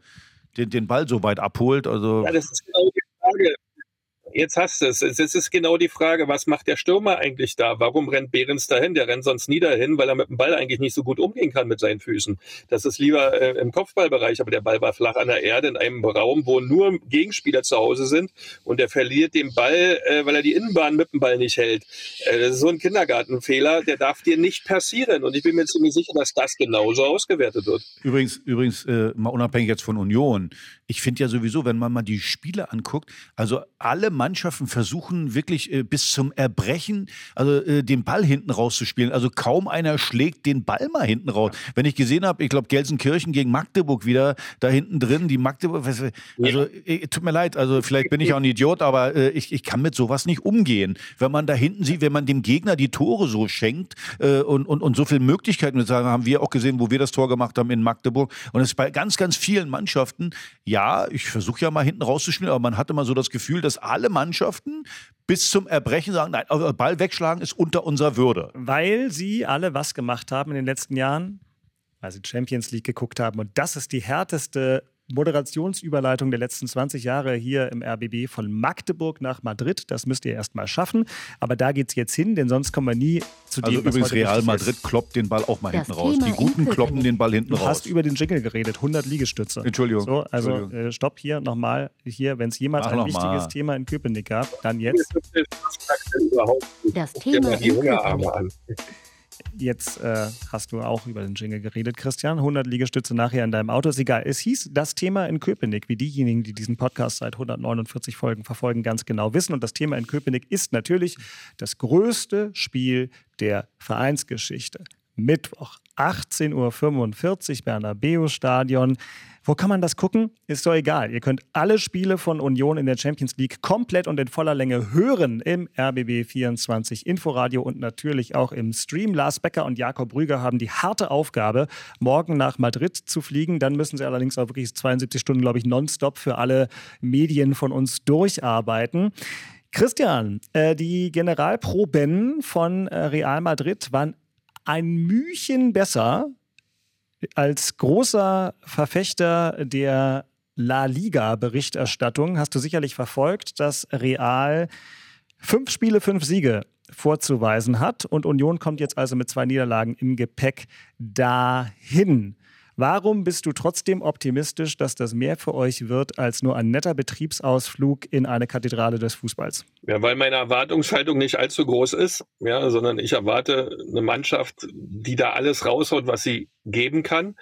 den, den Ball so weit abholt. Also ja, das ist genau die Frage Jetzt hast du es. Es ist genau die Frage, was macht der Stürmer eigentlich da? Warum rennt Behrens dahin? Der rennt sonst nie dahin, weil er mit dem Ball eigentlich nicht so gut umgehen kann mit seinen Füßen. Das ist lieber äh, im Kopfballbereich, aber der Ball war flach an der Erde in einem Raum, wo nur Gegenspieler zu Hause sind und er verliert den Ball, äh, weil er die Innenbahn mit dem Ball nicht hält. Äh, das ist so ein Kindergartenfehler, der darf dir nicht passieren und ich bin mir ziemlich sicher, dass das genauso ausgewertet wird. Übrigens, übrigens äh, mal unabhängig jetzt von Union, ich finde ja sowieso, wenn man mal die Spiele anguckt, also alle Mannschaften versuchen wirklich äh, bis zum Erbrechen, also äh, den Ball hinten rauszuspielen. Also kaum einer schlägt den Ball mal hinten raus. Wenn ich gesehen habe, ich glaube Gelsenkirchen gegen Magdeburg wieder da hinten drin, die Magdeburg, also ja. äh, tut mir leid, also vielleicht bin ich auch ein Idiot, aber äh, ich, ich kann mit sowas nicht umgehen. Wenn man da hinten sieht, wenn man dem Gegner die Tore so schenkt äh, und, und, und so viele Möglichkeiten sagen, haben wir auch gesehen, wo wir das Tor gemacht haben in Magdeburg. Und es ist bei ganz, ganz vielen Mannschaften, ja, ich versuche ja mal hinten rauszuspielen, aber man hat immer so das Gefühl, dass alle Mannschaften bis zum Erbrechen sagen, nein, Ball wegschlagen ist unter unserer Würde. Weil sie alle was gemacht haben in den letzten Jahren? Weil sie Champions League geguckt haben. Und das ist die härteste Moderationsüberleitung der letzten 20 Jahre hier im RBB von Magdeburg nach Madrid. Das müsst ihr erst mal schaffen. Aber da geht es jetzt hin, denn sonst kommen wir nie zu also dem, was übrigens Real Madrid ist. kloppt den Ball auch mal das hinten raus. Die Guten kloppen den Ball hinten du raus. Du hast über den Jingle geredet, 100 Liegestütze. Entschuldigung. So, also Entschuldigung. Äh, stopp hier nochmal. Hier, wenn es jemals Mach ein wichtiges mal. Thema in Köpenick gab, dann jetzt. Das Thema in Köpenick. Jetzt äh, hast du auch über den Jingle geredet, Christian. 100 Liegestütze nachher in deinem Auto. Ist egal. Es hieß das Thema in Köpenick, wie diejenigen, die diesen Podcast seit 149 Folgen verfolgen, ganz genau wissen. Und das Thema in Köpenick ist natürlich das größte Spiel der Vereinsgeschichte. Mittwoch, 18.45 Uhr, Bernabeu Stadion. Wo kann man das gucken? Ist doch egal. Ihr könnt alle Spiele von Union in der Champions League komplett und in voller Länge hören im RBB 24 Inforadio und natürlich auch im Stream. Lars Becker und Jakob Rüger haben die harte Aufgabe, morgen nach Madrid zu fliegen. Dann müssen sie allerdings auch wirklich 72 Stunden, glaube ich, nonstop für alle Medien von uns durcharbeiten. Christian, äh, die Generalproben von äh, Real Madrid waren ein Mühchen besser als großer Verfechter der La Liga-Berichterstattung hast du sicherlich verfolgt, dass Real fünf Spiele, fünf Siege vorzuweisen hat und Union kommt jetzt also mit zwei Niederlagen im Gepäck dahin. Warum bist du trotzdem optimistisch, dass das mehr für euch wird als nur ein netter Betriebsausflug in eine Kathedrale des Fußballs? Ja, weil meine Erwartungshaltung nicht allzu groß ist, ja, sondern ich erwarte eine Mannschaft, die da alles raushaut, was sie geben kann.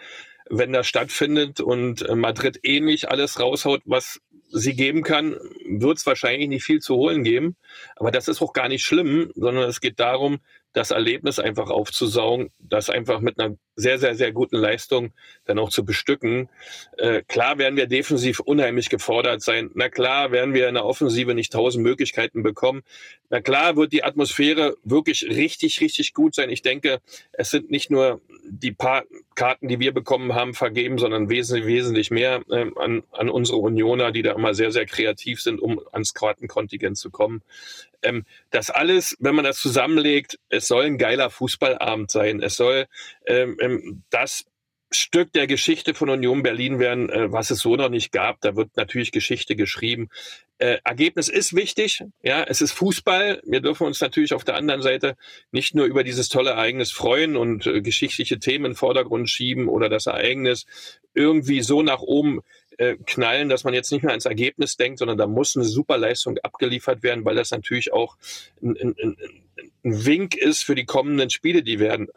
Wenn das stattfindet und Madrid ähnlich eh alles raushaut, was sie geben kann, wird es wahrscheinlich nicht viel zu holen geben. Aber das ist auch gar nicht schlimm, sondern es geht darum, das Erlebnis einfach aufzusaugen, das einfach mit einer sehr, sehr, sehr guten Leistung dann auch zu bestücken. Äh, klar werden wir defensiv unheimlich gefordert sein. Na klar werden wir in der Offensive nicht tausend Möglichkeiten bekommen. Na klar wird die Atmosphäre wirklich richtig, richtig gut sein. Ich denke, es sind nicht nur die paar Karten, die wir bekommen haben, vergeben, sondern wesentlich, wesentlich mehr äh, an, an unsere Unioner, die da immer sehr, sehr kreativ sind, um ans Kartenkontingent zu kommen. Ähm, das alles, wenn man das zusammenlegt, es soll ein geiler Fußballabend sein. Es soll ähm, ähm, das Stück der Geschichte von Union Berlin werden, äh, was es so noch nicht gab. Da wird natürlich Geschichte geschrieben. Äh, Ergebnis ist wichtig. Ja, es ist Fußball. Wir dürfen uns natürlich auf der anderen Seite nicht nur über dieses tolle Ereignis freuen und äh, geschichtliche Themen in den Vordergrund schieben oder das Ereignis irgendwie so nach oben äh, knallen, dass man jetzt nicht mehr ans Ergebnis denkt, sondern da muss eine super Leistung abgeliefert werden, weil das natürlich auch ein, ein, ein, ein Wink ist für die kommenden Spiele, die werden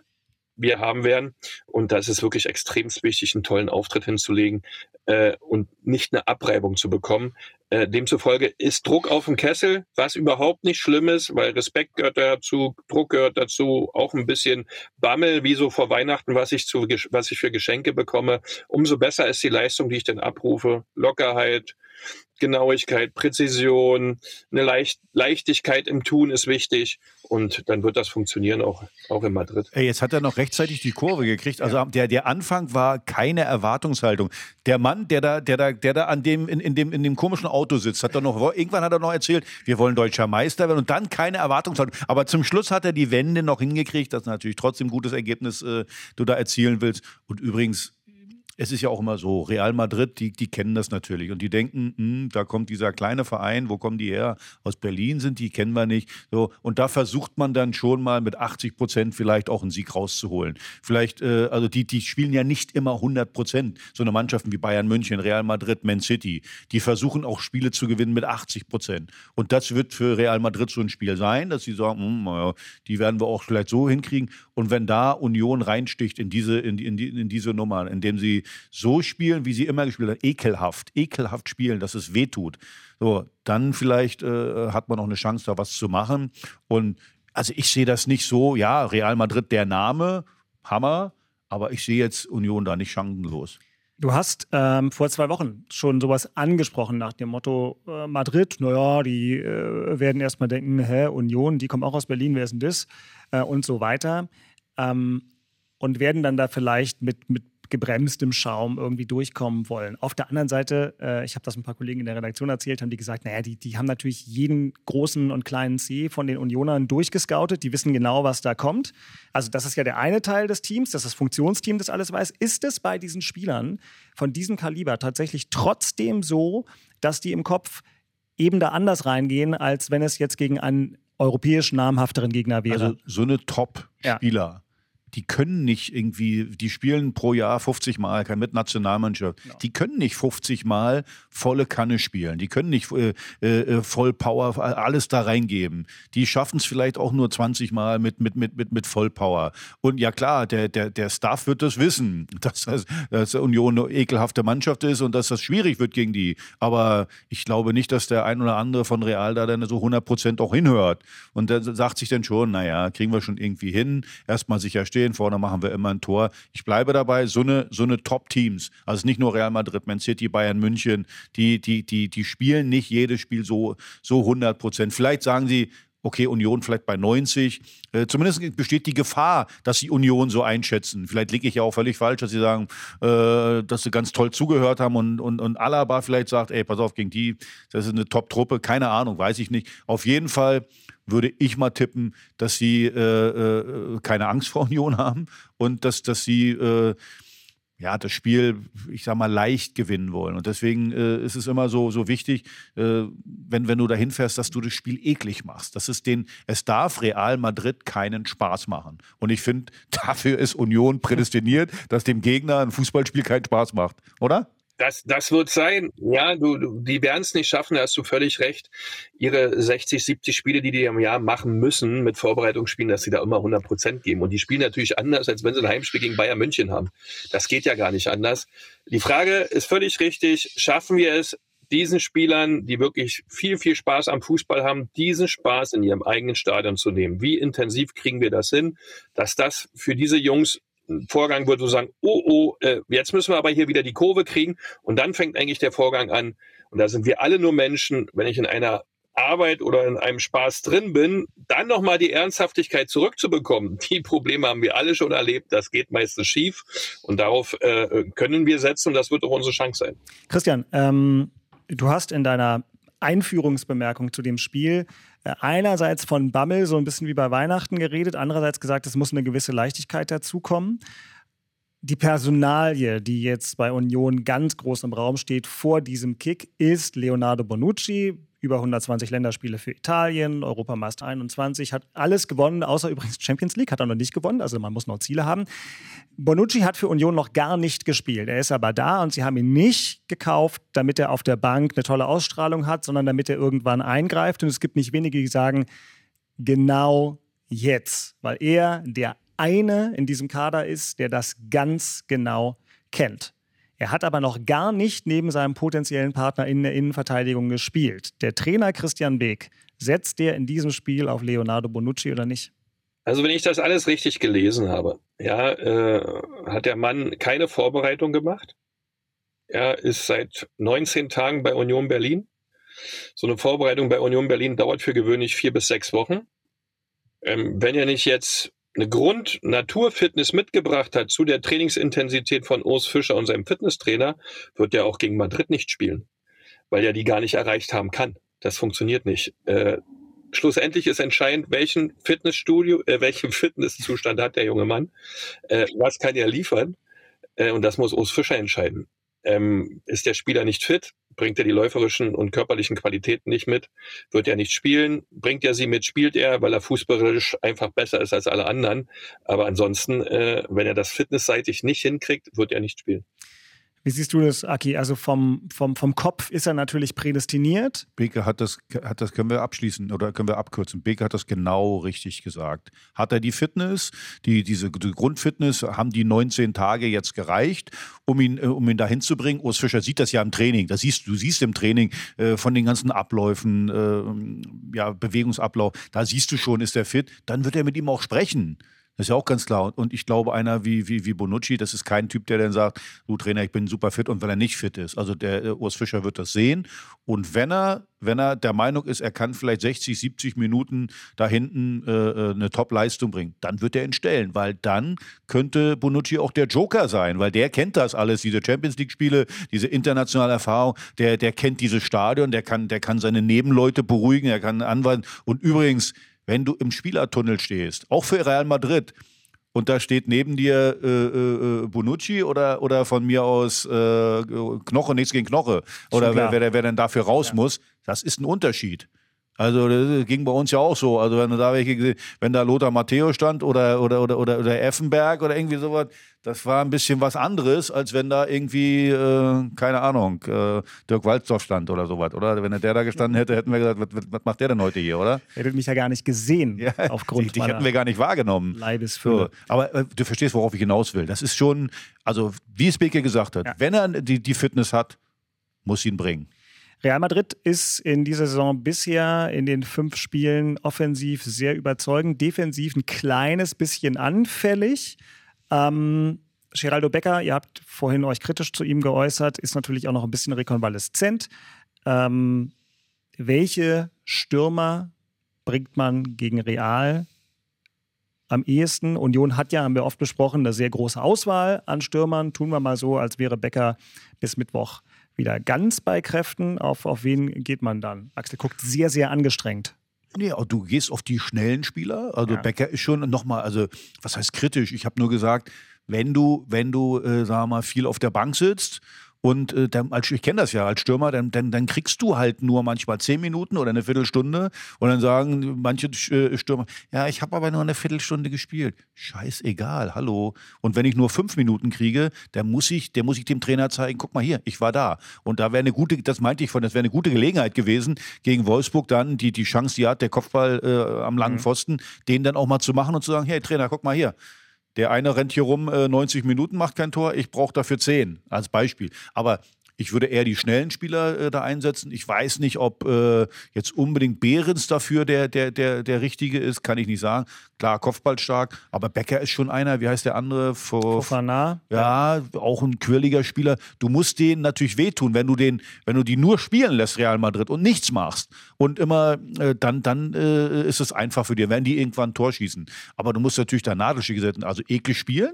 wir haben werden. Und da ist es wirklich extrem wichtig, einen tollen Auftritt hinzulegen äh, und nicht eine Abreibung zu bekommen. Äh, demzufolge ist Druck auf dem Kessel, was überhaupt nicht schlimm ist, weil Respekt gehört dazu, Druck gehört dazu, auch ein bisschen Bammel, wie so vor Weihnachten, was ich, zu, was ich für Geschenke bekomme. Umso besser ist die Leistung, die ich denn abrufe. Lockerheit, Genauigkeit, Präzision, eine Leicht Leichtigkeit im Tun ist wichtig und dann wird das funktionieren auch, auch in Madrid. Ey, jetzt hat er noch rechtzeitig die Kurve gekriegt. Also ja. der, der Anfang war keine Erwartungshaltung. Der Mann, der da, der da, der da an dem, in, in, dem, in dem komischen Auto sitzt, hat er noch, irgendwann hat er noch erzählt, wir wollen deutscher Meister werden und dann keine Erwartungshaltung. Aber zum Schluss hat er die Wende noch hingekriegt, dass natürlich trotzdem ein gutes Ergebnis äh, du da erzielen willst. Und übrigens, es ist ja auch immer so, Real Madrid, die, die kennen das natürlich und die denken, hm, da kommt dieser kleine Verein, wo kommen die her? Aus Berlin sind die, kennen wir nicht. So, und da versucht man dann schon mal mit 80 Prozent vielleicht auch einen Sieg rauszuholen. Vielleicht, äh, also die, die spielen ja nicht immer 100 Prozent. So eine Mannschaften wie Bayern München, Real Madrid, Man City, die versuchen auch Spiele zu gewinnen mit 80 Prozent. Und das wird für Real Madrid so ein Spiel sein, dass sie sagen, hm, naja, die werden wir auch vielleicht so hinkriegen. Und wenn da Union reinsticht in diese, in, in, in diese Nummer, indem so spielen, wie sie immer gespielt haben, ekelhaft, ekelhaft spielen, dass es wehtut, so, dann vielleicht äh, hat man noch eine Chance, da was zu machen. Und also ich sehe das nicht so, ja, Real Madrid der Name, Hammer, aber ich sehe jetzt Union da nicht chancenlos. Du hast ähm, vor zwei Wochen schon sowas angesprochen nach dem Motto äh, Madrid, naja, die äh, werden erstmal denken, hä, Union, die kommen auch aus Berlin, wer ist denn das? Äh, und so weiter. Ähm, und werden dann da vielleicht mit, mit gebremstem Schaum irgendwie durchkommen wollen. Auf der anderen Seite, äh, ich habe das ein paar Kollegen in der Redaktion erzählt, haben die gesagt, naja, die, die haben natürlich jeden großen und kleinen C von den Unionern durchgescoutet, die wissen genau, was da kommt. Also das ist ja der eine Teil des Teams, das ist das Funktionsteam, das alles weiß. Ist es bei diesen Spielern von diesem Kaliber tatsächlich trotzdem so, dass die im Kopf eben da anders reingehen, als wenn es jetzt gegen einen europäisch namhafteren Gegner wäre? Also so eine Top-Spieler. Ja die können nicht irgendwie, die spielen pro Jahr 50 Mal, mit Nationalmannschaft, ja. die können nicht 50 Mal volle Kanne spielen, die können nicht äh, äh, voll Power alles da reingeben. Die schaffen es vielleicht auch nur 20 Mal mit, mit, mit, mit, mit Vollpower. Und ja klar, der, der, der Staff wird das wissen, dass, das, dass Union eine ekelhafte Mannschaft ist und dass das schwierig wird gegen die. Aber ich glaube nicht, dass der ein oder andere von Real da dann so 100 Prozent auch hinhört. Und der sagt sich dann schon, naja, kriegen wir schon irgendwie hin. Erstmal sicher stehen, vorne machen wir immer ein Tor. Ich bleibe dabei, so eine, so eine Top-Teams, also nicht nur Real Madrid, Man City, Bayern München, die, die, die, die spielen nicht jedes Spiel so, so 100 Prozent. Vielleicht sagen sie, okay, Union vielleicht bei 90. Äh, zumindest besteht die Gefahr, dass sie Union so einschätzen. Vielleicht liege ich ja auch völlig falsch, dass sie sagen, äh, dass sie ganz toll zugehört haben und, und, und Alaba vielleicht sagt, ey, pass auf, gegen die, das ist eine Top-Truppe. Keine Ahnung, weiß ich nicht. Auf jeden Fall würde ich mal tippen, dass sie äh, äh keine Angst vor Union haben und dass, dass sie äh, ja, das Spiel, ich sag mal, leicht gewinnen wollen. Und deswegen äh, ist es immer so, so wichtig, äh, wenn, wenn du dahin fährst, dass du das Spiel eklig machst. Das ist den, es darf Real Madrid keinen Spaß machen. Und ich finde, dafür ist Union prädestiniert, dass dem Gegner ein Fußballspiel keinen Spaß macht, oder? Das, das wird sein. Ja, du, du die werden es nicht schaffen, da hast du völlig recht. Ihre 60, 70 Spiele, die die im Jahr machen müssen mit Vorbereitungsspielen, dass sie da immer 100 Prozent geben. Und die spielen natürlich anders, als wenn sie ein Heimspiel gegen Bayern München haben. Das geht ja gar nicht anders. Die Frage ist völlig richtig. Schaffen wir es, diesen Spielern, die wirklich viel, viel Spaß am Fußball haben, diesen Spaß in ihrem eigenen Stadion zu nehmen? Wie intensiv kriegen wir das hin, dass das für diese Jungs Vorgang wo sagen, oh, oh, äh, jetzt müssen wir aber hier wieder die Kurve kriegen. Und dann fängt eigentlich der Vorgang an. Und da sind wir alle nur Menschen, wenn ich in einer Arbeit oder in einem Spaß drin bin, dann nochmal die Ernsthaftigkeit zurückzubekommen. Die Probleme haben wir alle schon erlebt. Das geht meistens schief. Und darauf äh, können wir setzen. Und das wird auch unsere Chance sein. Christian, ähm, du hast in deiner Einführungsbemerkung zu dem Spiel einerseits von Bammel so ein bisschen wie bei Weihnachten geredet, andererseits gesagt, es muss eine gewisse Leichtigkeit dazukommen. Die Personalie, die jetzt bei Union ganz groß im Raum steht vor diesem Kick, ist Leonardo Bonucci, über 120 Länderspiele für Italien, Europameister 21, hat alles gewonnen, außer übrigens Champions League hat er noch nicht gewonnen, also man muss noch Ziele haben. Bonucci hat für Union noch gar nicht gespielt. Er ist aber da und sie haben ihn nicht gekauft, damit er auf der Bank eine tolle Ausstrahlung hat, sondern damit er irgendwann eingreift. Und es gibt nicht wenige, die sagen, genau jetzt, weil er der eine in diesem Kader ist, der das ganz genau kennt. Er hat aber noch gar nicht neben seinem potenziellen Partner in der Innenverteidigung gespielt. Der Trainer Christian Beek, setzt der in diesem Spiel auf Leonardo Bonucci oder nicht? Also wenn ich das alles richtig gelesen habe, ja, äh, hat der Mann keine Vorbereitung gemacht. Er ist seit 19 Tagen bei Union Berlin. So eine Vorbereitung bei Union Berlin dauert für gewöhnlich vier bis sechs Wochen. Ähm, wenn er nicht jetzt eine Grund-Naturfitness mitgebracht hat zu der Trainingsintensität von Urs Fischer und seinem Fitnesstrainer, wird er auch gegen Madrid nicht spielen, weil er die gar nicht erreicht haben kann. Das funktioniert nicht. Äh, schlussendlich ist entscheidend, welchen Fitnessstudio, äh, welchen Fitnesszustand hat der junge Mann, äh, was kann er liefern, äh, und das muss Urs Fischer entscheiden. Ähm, ist der Spieler nicht fit, bringt er die läuferischen und körperlichen Qualitäten nicht mit, wird er nicht spielen, bringt er sie mit, spielt er, weil er fußballerisch einfach besser ist als alle anderen. Aber ansonsten, äh, wenn er das fitnessseitig nicht hinkriegt, wird er nicht spielen. Wie siehst du das, Aki? Also vom, vom, vom Kopf ist er natürlich prädestiniert. Beke hat das, hat das, können wir abschließen oder können wir abkürzen. Beke hat das genau richtig gesagt. Hat er die Fitness, die, diese die Grundfitness, haben die 19 Tage jetzt gereicht, um ihn, äh, um ihn dahin zu bringen? Urs Fischer sieht das ja im Training. Das siehst, du siehst im Training äh, von den ganzen Abläufen, äh, ja, Bewegungsablauf, da siehst du schon, ist er fit. Dann wird er mit ihm auch sprechen. Das ist ja auch ganz klar. Und ich glaube, einer wie, wie, wie Bonucci, das ist kein Typ, der dann sagt, du Trainer, ich bin super fit und wenn er nicht fit ist. Also der, Urs Fischer wird das sehen. Und wenn er, wenn er der Meinung ist, er kann vielleicht 60, 70 Minuten da hinten äh, äh, eine Top-Leistung bringen, dann wird er ihn stellen, weil dann könnte Bonucci auch der Joker sein, weil der kennt das alles, diese Champions League-Spiele, diese internationale Erfahrung, der, der kennt dieses Stadion, der kann, der kann seine Nebenleute beruhigen, er kann anweisen. Und übrigens, wenn du im Spielertunnel stehst, auch für Real Madrid, und da steht neben dir äh, äh, Bonucci oder, oder von mir aus äh, Knoche, nichts gegen Knoche, oder wer, wer, wer denn dafür raus ja. muss, das ist ein Unterschied. Also das ging bei uns ja auch so. Also wenn da welche, wenn da Lothar Matthäus stand oder oder oder oder, oder Effenberg oder irgendwie sowas, das war ein bisschen was anderes, als wenn da irgendwie äh, keine Ahnung äh, Dirk Walzdorf stand oder sowas, oder? Wenn der da gestanden hätte, hätten wir gesagt, was, was macht der denn heute hier, oder? Hättet mich ja gar nicht gesehen ja, aufgrund die hätten wir gar nicht wahrgenommen. Leibesfülle. So. Aber äh, du verstehst, worauf ich hinaus will. Das ist schon, also wie es Beke gesagt hat, ja. wenn er die, die Fitness hat, muss ihn bringen. Real Madrid ist in dieser Saison bisher in den fünf Spielen offensiv sehr überzeugend, defensiv ein kleines bisschen anfällig. Ähm, Geraldo Becker, ihr habt vorhin euch kritisch zu ihm geäußert, ist natürlich auch noch ein bisschen rekonvaleszent. Ähm, welche Stürmer bringt man gegen Real am ehesten? Union hat ja, haben wir oft besprochen, eine sehr große Auswahl an Stürmern. Tun wir mal so, als wäre Becker bis Mittwoch wieder ganz bei Kräften. Auf, auf wen geht man dann? Axel guckt sehr, sehr angestrengt. Nee, du gehst auf die schnellen Spieler. Also ja. Becker ist schon nochmal, also was heißt kritisch? Ich habe nur gesagt, wenn du, wenn du, äh, sagen wir mal, viel auf der Bank sitzt und äh, dann, als, ich kenne das ja als Stürmer, dann, dann, dann kriegst du halt nur manchmal zehn Minuten oder eine Viertelstunde und dann sagen manche äh, Stürmer, ja, ich habe aber nur eine Viertelstunde gespielt. Scheißegal, hallo. Und wenn ich nur fünf Minuten kriege, dann muss ich, der muss ich dem Trainer zeigen, guck mal hier, ich war da. Und da wäre eine gute, das meinte ich von, das wäre eine gute Gelegenheit gewesen, gegen Wolfsburg dann die, die Chance, die hat, der Kopfball äh, am langen mhm. Pfosten, den dann auch mal zu machen und zu sagen, hey Trainer, guck mal hier der eine rennt hier rum, äh, 90 Minuten, macht kein Tor, ich brauche dafür 10 als Beispiel. Aber ich würde eher die schnellen Spieler äh, da einsetzen. Ich weiß nicht, ob äh, jetzt unbedingt Behrens dafür der, der, der, der Richtige ist, kann ich nicht sagen. Klar, Kopfballstark, aber Becker ist schon einer, wie heißt der andere? Fofana. Ja, auch ein quirliger Spieler. Du musst denen natürlich wehtun, wenn du den, wenn du die nur spielen lässt, Real Madrid, und nichts machst. Und immer, äh, dann, dann äh, ist es einfach für dich, wenn die irgendwann ein Tor schießen. Aber du musst natürlich da Nadelstiche setzen, also eklig spielen,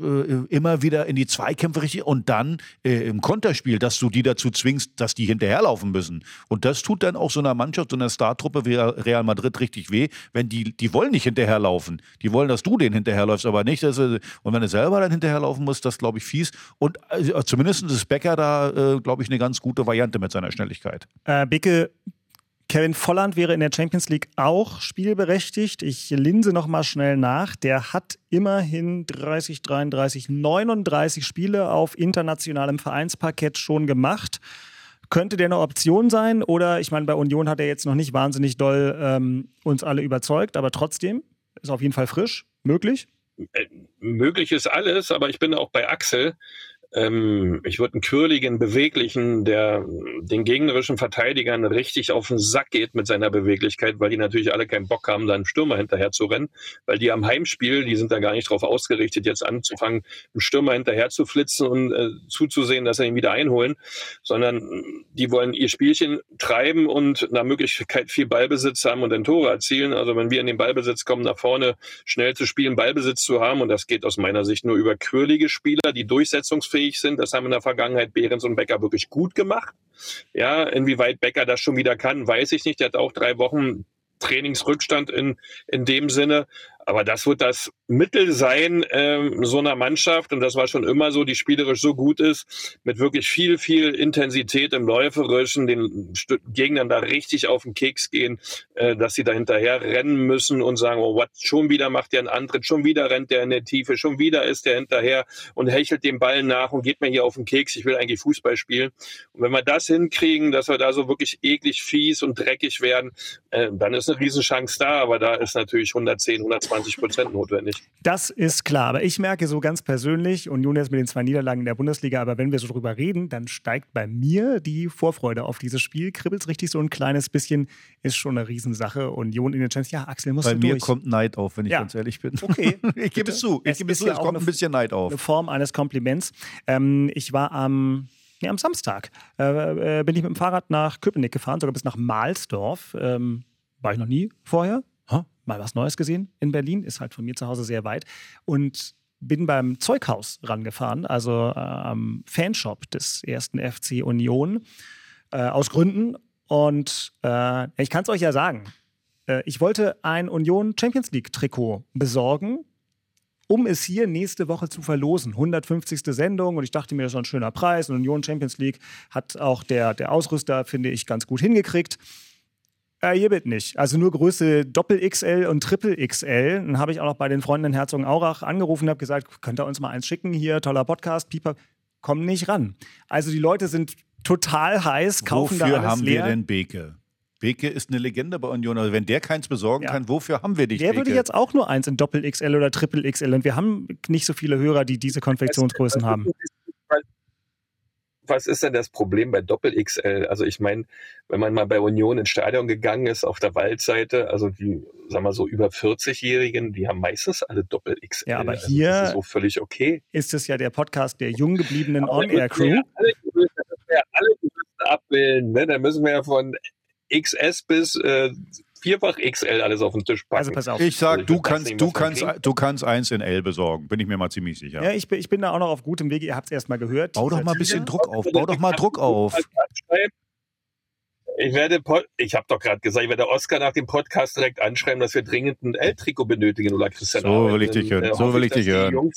äh, immer wieder in die Zweikämpfe richtig und dann äh, im Konter Spiel, dass du die dazu zwingst, dass die hinterherlaufen müssen. Und das tut dann auch so einer Mannschaft, so einer Startruppe wie Real Madrid richtig weh, wenn die, die wollen nicht hinterherlaufen. Die wollen, dass du denen hinterherläufst, aber nicht, dass und wenn du selber dann hinterherlaufen musst, das glaube ich fies. Und äh, zumindest ist Becker da, äh, glaube ich, eine ganz gute Variante mit seiner Schnelligkeit. Äh, Bicke Kevin Volland wäre in der Champions League auch spielberechtigt. Ich linse noch mal schnell nach. Der hat immerhin 30, 33, 39 Spiele auf internationalem Vereinsparkett schon gemacht. Könnte der eine Option sein? Oder ich meine, bei Union hat er jetzt noch nicht wahnsinnig doll ähm, uns alle überzeugt, aber trotzdem ist auf jeden Fall frisch. Möglich? Äh, möglich ist alles, aber ich bin auch bei Axel ähm, ich würde einen quirligen, beweglichen, der den gegnerischen Verteidigern richtig auf den Sack geht mit seiner Beweglichkeit, weil die natürlich alle keinen Bock haben, da einen Stürmer hinterher zu rennen, weil die am Heimspiel, die sind da gar nicht drauf ausgerichtet, jetzt anzufangen, einen Stürmer hinterher zu flitzen und äh, zuzusehen, dass sie ihn wieder einholen, sondern die wollen ihr Spielchen treiben und nach Möglichkeit viel Ballbesitz haben und dann Tore erzielen. Also wenn wir in den Ballbesitz kommen, nach vorne schnell zu spielen, Ballbesitz zu haben und das geht aus meiner Sicht nur über quirlige Spieler, die durchsetzungsfähig fähig sind. Das haben in der Vergangenheit Behrens und Becker wirklich gut gemacht. Ja, inwieweit Becker das schon wieder kann, weiß ich nicht. Der hat auch drei Wochen Trainingsrückstand in, in dem Sinne. Aber das wird das Mittel sein, ähm, so einer Mannschaft, und das war schon immer so, die spielerisch so gut ist, mit wirklich viel, viel Intensität im Läuferischen, den Gegnern da richtig auf den Keks gehen, äh, dass sie da hinterher rennen müssen und sagen, oh, what, schon wieder macht der einen Antritt, schon wieder rennt der in der Tiefe, schon wieder ist der hinterher und hechelt dem Ball nach und geht mir hier auf den Keks, ich will eigentlich Fußball spielen. Und wenn wir das hinkriegen, dass wir da so wirklich eklig fies und dreckig werden, äh, dann ist eine Riesenchance da, aber da ist natürlich 110, 120 20 Prozent notwendig. Das ist klar. Aber ich merke so ganz persönlich, Union jetzt mit den zwei Niederlagen in der Bundesliga, aber wenn wir so drüber reden, dann steigt bei mir die Vorfreude auf dieses Spiel. Kribbelt richtig so ein kleines bisschen, ist schon eine Riesensache. Union in den Champions ja, Axel, muss Bei mir durch. kommt Neid auf, wenn ich ja. ganz ehrlich bin. Okay. ich gebe es zu. Ich gebe es zu, es kommt ein bisschen Neid auf. Eine Form eines Kompliments. Ähm, ich war am Nee, am Samstag äh, äh, bin ich mit dem Fahrrad nach Köpenick gefahren, sogar bis nach Mahlsdorf. Ähm, war ich noch nie vorher mal was Neues gesehen in Berlin, ist halt von mir zu Hause sehr weit. Und bin beim Zeughaus rangefahren, also äh, am Fanshop des ersten FC Union, äh, aus Gründen. Und äh, ich kann es euch ja sagen, äh, ich wollte ein Union Champions League Trikot besorgen, um es hier nächste Woche zu verlosen. 150. Sendung und ich dachte mir, das ist ein schöner Preis. Und Union Champions League hat auch der, der Ausrüster, finde ich, ganz gut hingekriegt. Äh, hier wird nicht. Also nur Größe Doppel XL und Triple XL. Dann habe ich auch noch bei den Freunden in Herzogenaurach angerufen und habe gesagt, könnt ihr uns mal eins schicken? Hier, toller Podcast, Pieper. Kommen nicht ran. Also die Leute sind total heiß, kaufen Wofür da alles haben leer. wir denn Beke? Beke ist eine Legende bei Union. Also wenn der keins besorgen Ja. kann, wofür haben wir dich, Der Beke? würde jetzt auch nur eins in Doppel XL oder Triple XL und wir haben nicht so viele Hörer, die diese Konfektionsgrößen haben. Was ist denn das Problem bei Doppel XL? Also ich meine, wenn man mal bei Union ins Stadion gegangen ist, auf der Waldseite, also die, sagen wir so, über 40-Jährigen, die haben meistens alle Doppel XL. Ja, aber also hier- ist so völlig okay. Ist es ja der Podcast der jung gebliebenen On-Air-Crew. ja alle ja alle Größen abbilden. Ne? Da müssen wir ja von XS bis äh, vierfach XL alles auf den Tisch packen. Also pass auf. ich sag, Also ich du kannst, nehmen, du kannst, kriegt. du kannst eins in L besorgen. Bin ich mir mal ziemlich sicher. Ja, ich bin, ich bin da auch noch auf gutem Wege. Ihr habt es erst mal gehört. Bau doch mal ein bisschen Druck auf. Bau doch mal Druck auf. Ich werde, ich habe doch gerade gesagt, ich werde Oscar nach dem Podcast direkt anschreiben, dass wir dringend ein L-Trikot benötigen oder Christian. So will ich dich hören. äh, So will ich dich hören.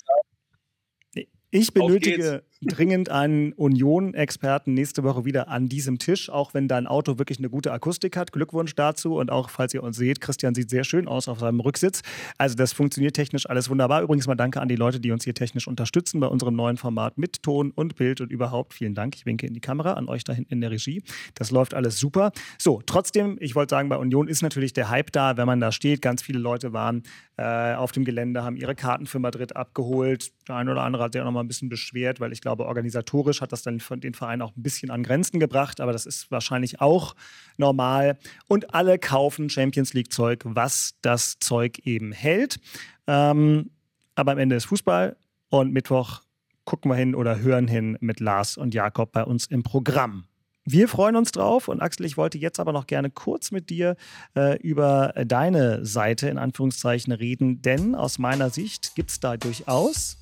Ich benötige dringend einen Union-Experten nächste Woche wieder an diesem Tisch, auch wenn dein Auto wirklich eine gute Akustik hat. Glückwunsch dazu. Und auch, falls ihr uns seht, Christian sieht sehr schön aus auf seinem Rücksitz. Also das funktioniert technisch alles wunderbar. Übrigens mal danke an die Leute, die uns hier technisch unterstützen bei unserem neuen Format mit Ton und Bild und überhaupt. Vielen Dank. Ich winke in die Kamera an euch da hinten in der Regie. Das läuft alles super. So, trotzdem, ich wollte sagen, bei Union ist natürlich der Hype da, wenn man da steht. Ganz viele Leute waren äh, auf dem Gelände, haben ihre Karten für Madrid abgeholt. Der eine oder andere hat sich auch noch mal ein bisschen beschwert, weil ich glaube, organisatorisch hat das dann den Verein auch ein bisschen an Grenzen gebracht, aber das ist wahrscheinlich auch normal. Und alle kaufen Champions League Zeug, was das Zeug eben hält. Ähm, aber am Ende ist Fußball und Mittwoch gucken wir hin oder hören hin mit Lars und Jakob bei uns im Programm. Wir freuen uns drauf und Axel, ich wollte jetzt aber noch gerne kurz mit dir äh, über deine Seite in Anführungszeichen reden, denn aus meiner Sicht gibt es da durchaus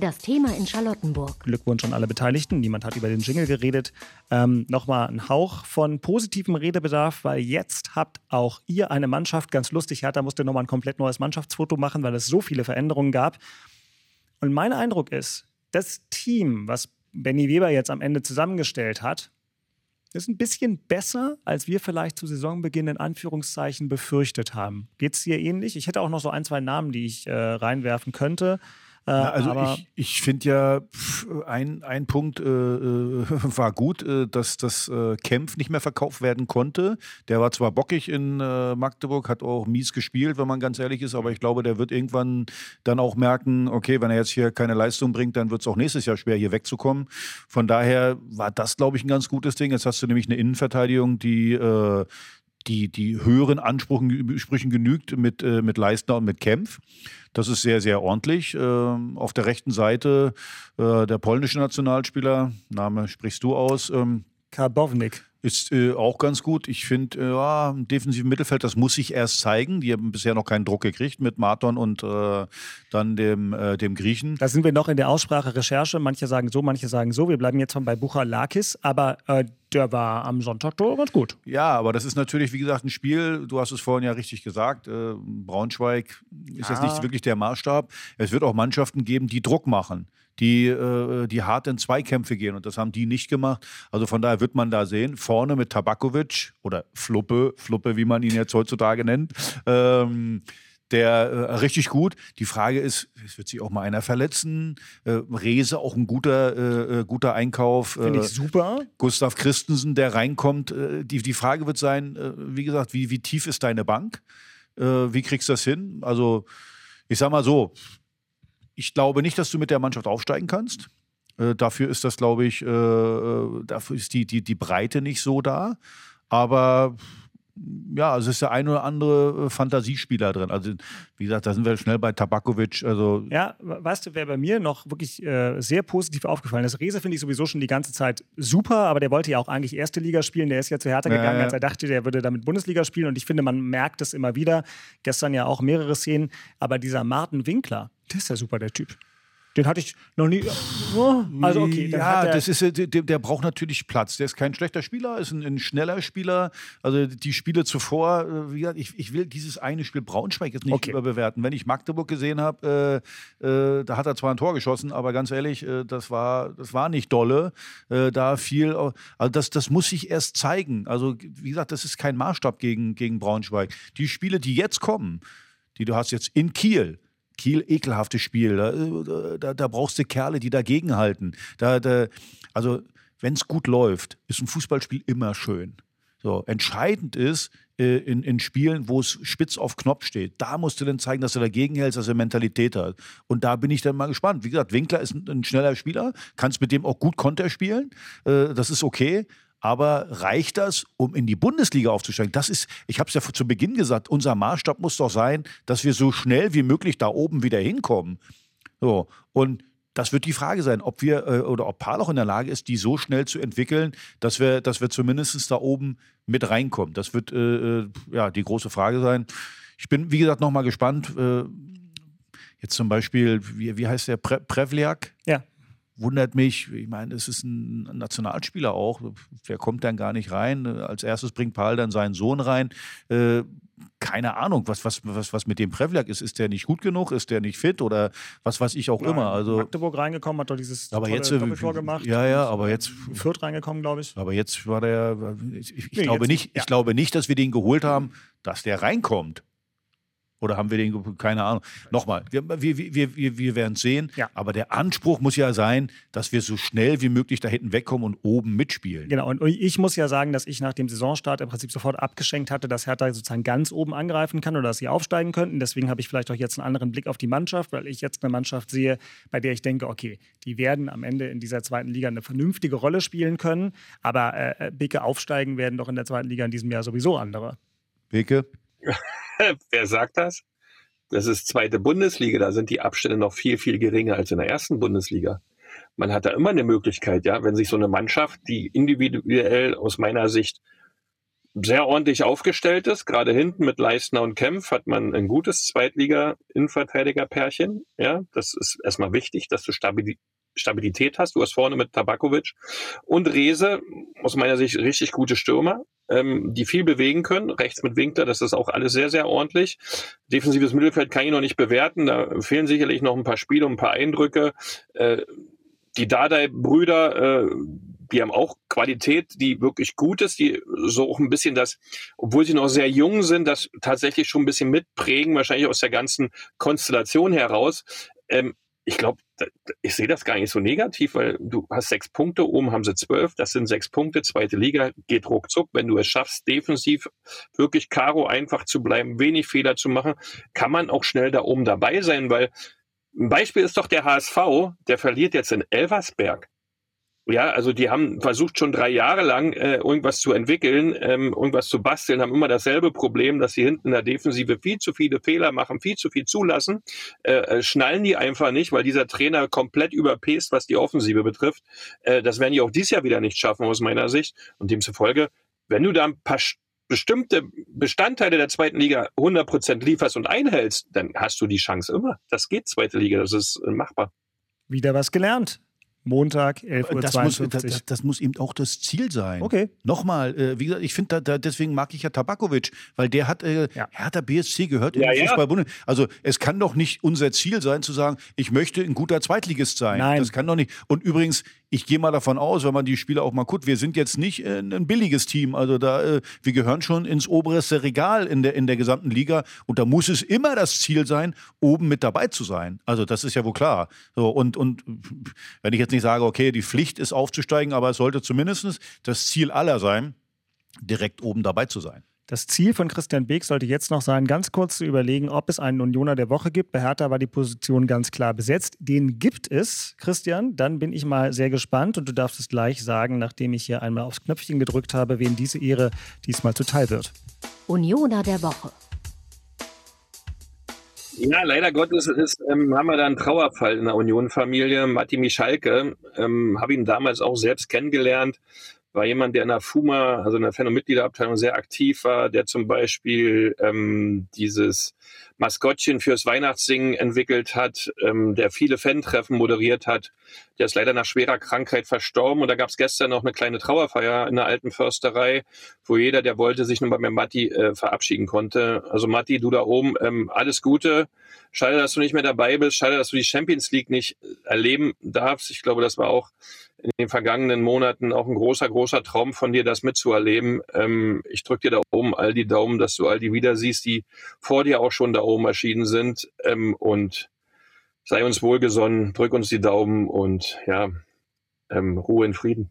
Das Thema in Charlottenburg. Glückwunsch an alle Beteiligten. Niemand hat über den Jingle geredet. Ähm, Nochmal ein Hauch von positivem Redebedarf, weil jetzt habt auch ihr eine Mannschaft. Ganz lustig, Hertha musste nochmal ein komplett neues Mannschaftsfoto machen, weil es so viele Veränderungen gab. Und mein Eindruck ist, das Team, was Benny Weber jetzt am Ende zusammengestellt hat, ist ein bisschen besser, als wir vielleicht zu Saisonbeginn in Anführungszeichen befürchtet haben. Geht es dir ähnlich? Ich hätte auch noch so ein, zwei Namen, die ich äh, reinwerfen könnte. Äh, Ja, also aber ich, ich finde ja, ein, ein Punkt äh, äh, war gut, äh, dass das äh, Kempf nicht mehr verkauft werden konnte. Der war zwar bockig in äh, Magdeburg, hat auch mies gespielt, wenn man ganz ehrlich ist, aber ich glaube, der wird irgendwann dann auch merken, okay, wenn er jetzt hier keine Leistung bringt, dann wird es auch nächstes Jahr schwer, hier wegzukommen. Von daher war das, glaube ich, ein ganz gutes Ding. Jetzt hast du nämlich eine Innenverteidigung, die äh, die, die höheren Ansprüchen Sprüchen genügt mit, äh, mit Leistner und mit Kempf. Das ist sehr, sehr ordentlich. Ähm, auf der rechten Seite äh, der polnische Nationalspieler, Name sprichst du aus, ähm, Karbovnik. Ist äh, auch ganz gut. Ich finde, äh, ja, im defensiven Mittelfeld, das muss sich erst zeigen. Die haben bisher noch keinen Druck gekriegt mit Marton und äh, dann dem, äh, dem Griechen. Da sind wir noch in der Aussprache Recherche. Manche sagen so, manche sagen so. Wir bleiben jetzt bei Buchalakis, aber äh, der war am Sonntag doch ganz gut. Ja, aber das ist natürlich, wie gesagt, ein Spiel. Du hast es vorhin ja richtig gesagt. Äh, Braunschweig ist jetzt Ja. nicht wirklich der Maßstab. Es wird auch Mannschaften geben, die Druck machen, die, äh, die hart in Zweikämpfe gehen. Und das haben die nicht gemacht. Also von daher wird man da sehen. Vorne mit Tabakovic oder Fluppe, Fluppe, wie man ihn jetzt heutzutage nennt. Ähm, der äh, richtig gut. Die Frage ist, es wird sich auch mal einer verletzen. Äh, Rese auch ein guter, äh, äh, guter Einkauf. Finde Äh, ich super. Gustav Christensen, der reinkommt. Äh, die, die Frage wird sein, äh, wie gesagt, wie, wie tief ist deine Bank? Äh, wie kriegst du das hin? Also, ich sag mal so, ich glaube nicht, dass du mit der Mannschaft aufsteigen kannst. Äh, dafür ist das, glaube ich, äh, äh, dafür ist die, die, die Breite nicht so da. Aber ja, also es ist der ein oder andere äh, Fantasiespieler drin. Also, wie gesagt, da sind wir schnell bei Tabakovic. Also, Ja, weißt du, wer bei mir noch wirklich äh, sehr positiv aufgefallen ist? Rese finde ich sowieso schon die ganze Zeit super, aber der wollte ja auch eigentlich erste Liga spielen. Der ist ja zu Hertha Ja, gegangen, ja. als er dachte, der würde damit Bundesliga spielen. Und ich finde, man merkt es immer wieder. Gestern ja auch mehrere Szenen. Aber dieser Martin Winkler, der ist ja super, der Typ. Den hatte ich noch nie. Oh, also okay, ja, das ist, äh, der, der braucht natürlich Platz. Der ist kein schlechter Spieler, ist ein, ein schneller Spieler. Also die Spiele zuvor, äh, wie gesagt, ich, ich will dieses eine Spiel Braunschweig jetzt nicht Okay. überbewerten. Wenn ich Magdeburg gesehen habe, äh, äh, da hat er zwar ein Tor geschossen, aber ganz ehrlich, äh, das war, das war nicht dolle. Äh, da viel, also das, das muss sich erst zeigen. Also wie gesagt, das ist kein Maßstab gegen, gegen Braunschweig. Die Spiele, die jetzt kommen, die du hast jetzt in Kiel. Kiel, ekelhaftes Spiel. Da, da, da brauchst du Kerle, die dagegenhalten. Da, da, also, wenn es gut läuft, ist ein Fußballspiel immer schön. So, entscheidend ist äh, in, in Spielen, wo es spitz auf Knopf steht, da musst du dann zeigen, dass du dagegen hältst, dass er Mentalität hat. Und da bin ich dann mal gespannt. Wie gesagt, Winkler ist ein, ein schneller Spieler, kannst mit dem auch gut Konter spielen. Äh, das ist okay. Aber reicht das, um in die Bundesliga aufzusteigen? Das ist, ich habe es ja zu Beginn gesagt, unser Maßstab muss doch sein, dass wir so schnell wie möglich da oben wieder hinkommen. So, und das wird die Frage sein, ob wir äh, oder ob Parloch in der Lage ist, die so schnell zu entwickeln, dass wir, dass wir zumindest da oben mit reinkommen. Das wird äh, äh, ja die große Frage sein. Ich bin, wie gesagt, nochmal gespannt. Äh, jetzt zum Beispiel, wie, wie heißt der? Pre Prevliak? ja. Wundert mich. Ich meine, es ist ein Nationalspieler auch. Der kommt dann gar nicht rein. Als erstes bringt Paul dann seinen Sohn rein. Äh, keine Ahnung, was, was, was, was mit dem Prevlak ist. Ist der nicht gut genug? Ist der nicht fit? Oder was weiß ich auch immer. Also, Magdeburg reingekommen, hat doch dieses aber jetzt, äh, Doppeltor gemacht. ja, ja, aber jetzt, Fürth reingekommen, glaube ich. aber jetzt war der, ich, ich, Nee, glaube nicht, ja. ich glaube nicht, dass wir den geholt haben, dass der reinkommt. Oder haben wir den, keine Ahnung. Nochmal, wir, wir, wir, wir, wir werden es sehen. Ja. Aber der Anspruch muss ja sein, dass wir so schnell wie möglich da hinten wegkommen und oben mitspielen. Genau, und ich muss ja sagen, dass ich nach dem Saisonstart im Prinzip sofort abgeschenkt hatte, dass Hertha sozusagen ganz oben angreifen kann oder dass sie aufsteigen könnten. Deswegen habe ich vielleicht auch jetzt einen anderen Blick auf die Mannschaft, weil ich jetzt eine Mannschaft sehe, bei der ich denke, okay, die werden am Ende in dieser zweiten Liga eine vernünftige Rolle spielen können. Aber äh, Bicke aufsteigen werden doch in der zweiten Liga in diesem Jahr sowieso andere. Beke? Wer sagt das? Das ist zweite Bundesliga, da sind die Abstände noch viel, viel geringer als in der ersten Bundesliga. Man hat da immer eine Möglichkeit, ja, wenn sich so eine Mannschaft, die individuell aus meiner Sicht sehr ordentlich aufgestellt ist, gerade hinten mit Leistner und Kempf hat man ein gutes Zweitliga-Innenverteidiger-Pärchen. Ja, das ist erstmal wichtig, dass du Stabil Stabilität hast. Du hast vorne mit Tabakovic und Rese, aus meiner Sicht richtig gute Stürmer, ähm, die viel bewegen können. Rechts mit Winkler, das ist auch alles sehr, sehr ordentlich. Defensives Mittelfeld kann ich noch nicht bewerten. Da fehlen sicherlich noch ein paar Spiele und ein paar Eindrücke. Äh, die Dardai-Brüder, äh, die haben auch Qualität, die wirklich gut ist, die so auch ein bisschen das, obwohl sie noch sehr jung sind, das tatsächlich schon ein bisschen mitprägen, wahrscheinlich aus der ganzen Konstellation heraus. Ähm, ich glaube, ich sehe das gar nicht so negativ, weil du hast sechs Punkte, oben haben sie zwölf, das sind sechs Punkte, zweite Liga geht ruckzuck. Wenn du es schaffst, defensiv wirklich Karo einfach zu bleiben, wenig Fehler zu machen, kann man auch schnell da oben dabei sein, weil ein Beispiel ist doch der HSV, der verliert jetzt in Elversberg. Ja, also die haben versucht schon drei Jahre lang äh, irgendwas zu entwickeln, ähm, irgendwas zu basteln, haben immer dasselbe Problem, dass sie hinten in der Defensive viel zu viele Fehler machen, viel zu viel zulassen, äh, äh, schnallen die einfach nicht, weil dieser Trainer komplett überpest, was die Offensive betrifft. Äh, das werden die auch dieses Jahr wieder nicht schaffen aus meiner Sicht. Und demzufolge, wenn du da ein paar st- bestimmte Bestandteile der zweiten Liga 100% lieferst und einhältst, dann hast du die Chance immer. Das geht zweite Liga, das ist äh, machbar. Wieder was gelernt. Montag, 11.52 Uhr. Das muss, das, das, muss eben auch das Ziel sein. Okay. Nochmal, äh, wie gesagt, ich finde, da, da, deswegen mag ich ja Tabakovic, weil der hat, äh, Ja. Hertha BSC gehört in Ja, den ja. Fußballbund. Also es kann doch nicht unser Ziel sein, zu sagen, ich möchte ein guter Zweitligist sein. Nein. Das kann doch nicht. Und übrigens, ich gehe mal davon aus, wenn man die Spiele auch mal guckt, wir sind jetzt nicht äh, ein billiges Team. Also da, äh, wir gehören schon ins oberste Regal in der, in der gesamten Liga. Und da muss es immer das Ziel sein, oben mit dabei zu sein. Also das ist ja wohl klar. So, und, und wenn ich jetzt nicht sage, okay, die Pflicht ist aufzusteigen, aber es sollte zumindest das Ziel aller sein, direkt oben dabei zu sein. Das Ziel von Christian Beek sollte jetzt noch sein, ganz kurz zu überlegen, ob es einen Unioner der Woche gibt. Bei Hertha war die Position ganz klar besetzt. Den gibt es, Christian. Dann bin ich mal sehr gespannt und du darfst es gleich sagen, nachdem ich hier einmal aufs Knöpfchen gedrückt habe, wem diese Ehre diesmal zuteil wird. Unioner der Woche. Ja, leider Gottes ist, ähm, haben wir da einen Trauerfall in der Union-Familie. Matti Michalke, ähm, habe ihn damals auch selbst kennengelernt, war jemand, der in der FUMA, also in der Fan- und Mitgliederabteilung sehr aktiv war, der zum Beispiel ähm, dieses Maskottchen fürs Weihnachtssingen entwickelt hat, ähm, der viele Fan-Treffen moderiert hat. Der ist leider nach schwerer Krankheit verstorben. Und da gab es gestern noch eine kleine Trauerfeier in der alten Försterei, wo jeder, der wollte, sich nun bei Matti äh, verabschieden konnte. Also Matti, du da oben, ähm, alles Gute. Schade, dass du nicht mehr dabei bist. Schade, dass du die Champions League nicht erleben darfst. Ich glaube, das war auch in den vergangenen Monaten auch ein großer, großer Traum von dir, das mitzuerleben. Ähm, ich drücke dir da oben all die Daumen, dass du all die wieder siehst, die vor dir auch schon da oben erschienen sind. Ähm, und sei uns wohlgesonnen, drück uns die Daumen und ja, ähm, Ruhe in Frieden.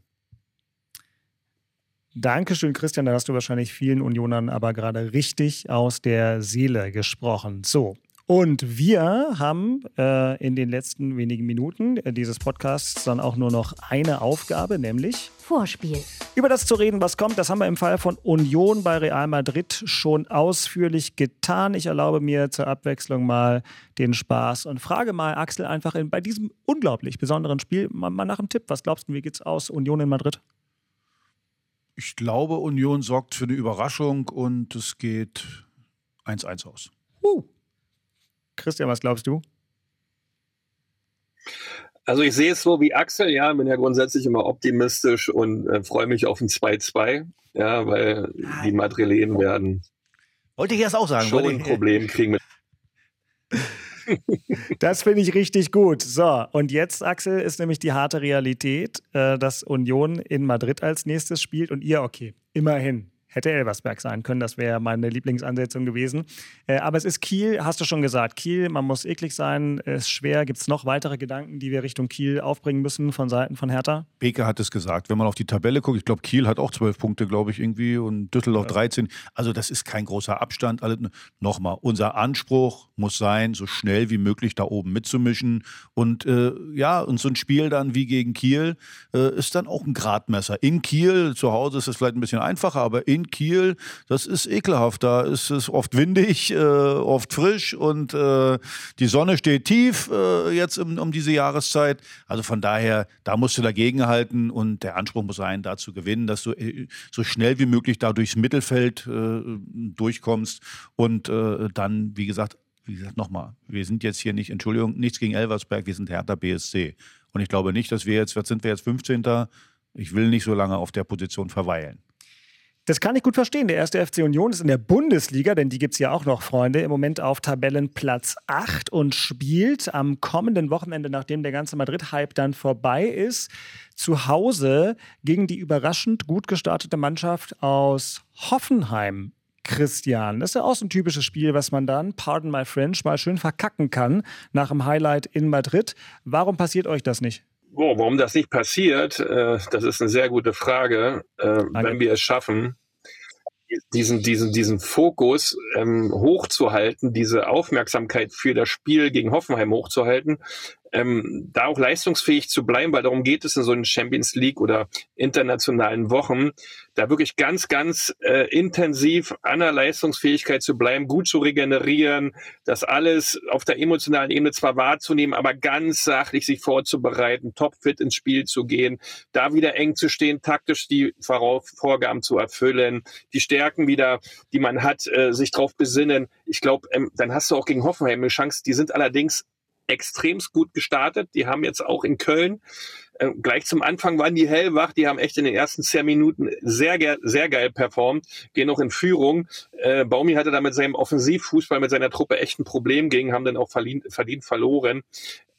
Dankeschön, Christian. Da hast du wahrscheinlich vielen Unionern aber gerade richtig aus der Seele gesprochen. So, und wir haben äh, in den letzten wenigen Minuten dieses Podcasts dann auch nur noch eine Aufgabe, nämlich Vorspiel. Über das zu reden, was kommt, das haben wir im Fall von Union bei Real Madrid schon ausführlich getan. Ich erlaube mir zur Abwechslung mal den Spaß und frage mal Axel einfach in, bei diesem unglaublich besonderen Spiel mal, mal nach einem Tipp. Was glaubst du, wie geht's aus Union in Madrid? Ich glaube, Union sorgt für eine Überraschung und es geht 1-1 aus. Uh. Christian, was glaubst du? Also ich sehe es so wie Axel, ja, bin ja grundsätzlich immer optimistisch und äh, freue mich auf ein 2-2, ja, weil die Madrilenen werden wollte ich erst auch sagen, schon ein Problem kriegen mit das finde ich richtig gut. So, und jetzt, Axel, ist nämlich die harte Realität, äh, dass Union in Madrid als nächstes spielt und ihr, okay, immerhin Hätte Elversberg sein können, das wäre meine Lieblingsansetzung gewesen. Äh, aber es ist Kiel, hast du schon gesagt. Kiel, man muss eklig sein, ist schwer. Gibt es noch weitere Gedanken, die wir Richtung Kiel aufbringen müssen von Seiten von Hertha? Beke hat es gesagt. Wenn man auf die Tabelle guckt, ich glaube, Kiel hat auch zwölf Punkte, glaube ich, irgendwie und Düsseldorf ja. 13. Also, das ist kein großer Abstand. Also, Nochmal, unser Anspruch muss sein, so schnell wie möglich da oben mitzumischen. Und äh, ja, und so ein Spiel dann wie gegen Kiel äh, ist dann auch ein Gradmesser. In Kiel, zu Hause ist es vielleicht ein bisschen einfacher, aber in Kiel, das ist ekelhaft. Da ist es oft windig, äh, oft frisch und äh, die Sonne steht tief äh, jetzt um, um, diese Jahreszeit. Also von daher, da musst du dagegenhalten und der Anspruch muss sein, da zu gewinnen, dass du äh, so schnell wie möglich da durchs Mittelfeld äh, durchkommst und äh, dann, wie gesagt, wie gesagt, nochmal, wir sind jetzt hier nicht, Entschuldigung, nichts gegen Elversberg, wir sind Hertha BSC. Und ich glaube nicht, dass wir jetzt, was sind wir jetzt, 15. Ich will nicht so lange auf der Position verweilen. Das kann ich gut verstehen. Der erste FC Union ist in der Bundesliga, denn die gibt es ja auch noch, Freunde, im Moment auf Tabellenplatz 8 und spielt am kommenden Wochenende, nachdem der ganze Madrid-Hype dann vorbei ist, zu Hause gegen die überraschend gut gestartete Mannschaft aus Hoffenheim. Christian, das ist ja auch so ein typisches Spiel, was man dann, pardon my French, mal schön verkacken kann nach dem Highlight in Madrid. Warum passiert euch das nicht? Oh, warum das nicht passiert, äh, das ist eine sehr gute Frage. Äh, wenn wir es schaffen, diesen, diesen, diesen Fokus ähm, hochzuhalten, diese Aufmerksamkeit für das Spiel gegen Hoffenheim hochzuhalten, ähm, da auch leistungsfähig zu bleiben, weil darum geht es in so einen Champions League oder internationalen Wochen, da wirklich ganz, ganz äh, intensiv an der Leistungsfähigkeit zu bleiben, gut zu regenerieren, das alles auf der emotionalen Ebene zwar wahrzunehmen, aber ganz sachlich sich vorzubereiten, topfit ins Spiel zu gehen, da wieder eng zu stehen, taktisch die Vorgaben zu erfüllen, die Stärken wieder, die man hat, äh, sich drauf besinnen. Ich glaube, ähm, dann hast du auch gegen Hoffenheim eine Chance. Die sind allerdings extremst gut gestartet. Die haben jetzt auch in Köln äh, gleich zum Anfang waren die hellwach. Die haben echt in den ersten zehn Minuten sehr, sehr geil performt, gehen noch in Führung. Äh, Baumi hatte da mit seinem Offensivfußball mit seiner Truppe echt ein Problem gegen, haben dann auch verdient, verdient verloren.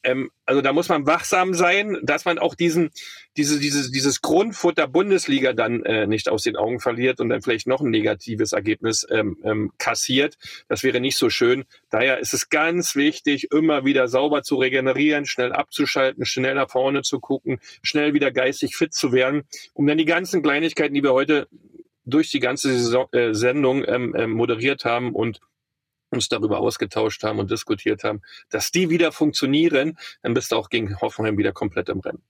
Ähm, also da muss man wachsam sein, dass man auch diesen, diese, dieses, dieses Grundfutter Bundesliga dann äh, nicht aus den Augen verliert und dann vielleicht noch ein negatives Ergebnis ähm, ähm, kassiert. Das wäre nicht so schön. Daher ist es ganz wichtig, immer wieder sauber zu regenerieren, schnell abzuschalten, schnell nach vorne zu gucken, schnell wieder geistig fit zu werden, um dann die ganzen Kleinigkeiten, die wir heute durch die ganze Saison, äh, Sendung ähm, äh, moderiert haben und uns darüber ausgetauscht haben und diskutiert haben, dass die wieder funktionieren, dann bist du auch gegen Hoffenheim wieder komplett im Rennen.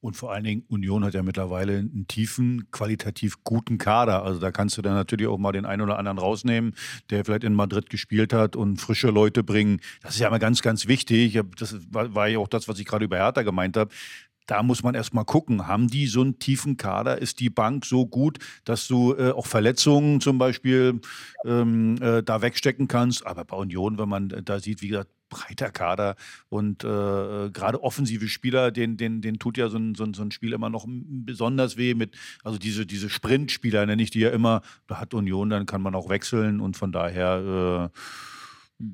Und vor allen Dingen, Union hat ja mittlerweile einen tiefen, qualitativ guten Kader. Also da kannst du dann natürlich auch mal den einen oder anderen rausnehmen, der vielleicht in Madrid gespielt hat und frische Leute bringen. Das ist ja immer ganz, ganz wichtig. Das war ja auch das, was ich gerade über Hertha gemeint habe da muss man erstmal gucken, haben die so einen tiefen Kader? Ist die Bank so gut, dass du äh, auch Verletzungen zum Beispiel ähm, äh, da wegstecken kannst? Aber bei Union, wenn man da sieht, wie gesagt, breiter Kader und äh, gerade offensive Spieler, den, den, den tut ja so ein, so, ein, so ein Spiel immer noch besonders weh mit, also diese, diese Sprintspieler nenne ich die ja immer, da hat Union, dann kann man auch wechseln und von daher äh,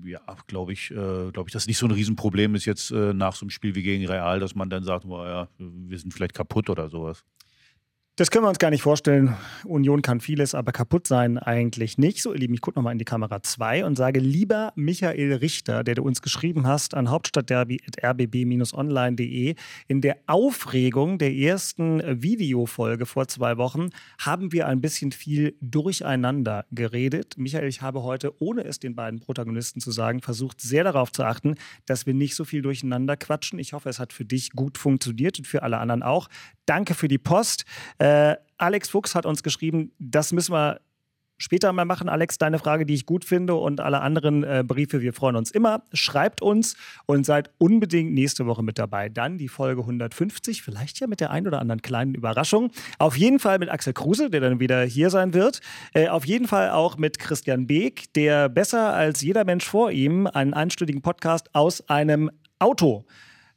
ja, glaube ich, äh, glaube ich, dass nicht so ein Riesenproblem ist jetzt äh, nach so einem Spiel wie gegen Real, dass man dann sagt, oh, ja, wir sind vielleicht kaputt oder sowas. Das können wir uns gar nicht vorstellen. Union kann vieles, aber kaputt sein eigentlich nicht. So, ihr Lieben, ich gucke nochmal in die Kamera 2 und sage, lieber Michael Richter, der du uns geschrieben hast an hauptstadtderby.rbb-online.de, in der Aufregung der ersten Videofolge vor zwei Wochen haben wir ein bisschen viel durcheinander geredet. Michael, ich habe heute, ohne es den beiden Protagonisten zu sagen, versucht, sehr darauf zu achten, dass wir nicht so viel durcheinander quatschen. Ich hoffe, es hat für dich gut funktioniert und für alle anderen auch. Danke für die Post. Äh, Alex Fuchs hat uns geschrieben, das müssen wir später mal machen. Alex, deine Frage, die ich gut finde und alle anderen äh, Briefe, wir freuen uns immer. Schreibt uns und seid unbedingt nächste Woche mit dabei. Dann die Folge 150, vielleicht ja mit der ein oder anderen kleinen Überraschung. Auf jeden Fall mit Axel Kruse, der dann wieder hier sein wird. Äh, auf jeden Fall auch mit Christian Beek, der besser als jeder Mensch vor ihm einen einstündigen Podcast aus einem Auto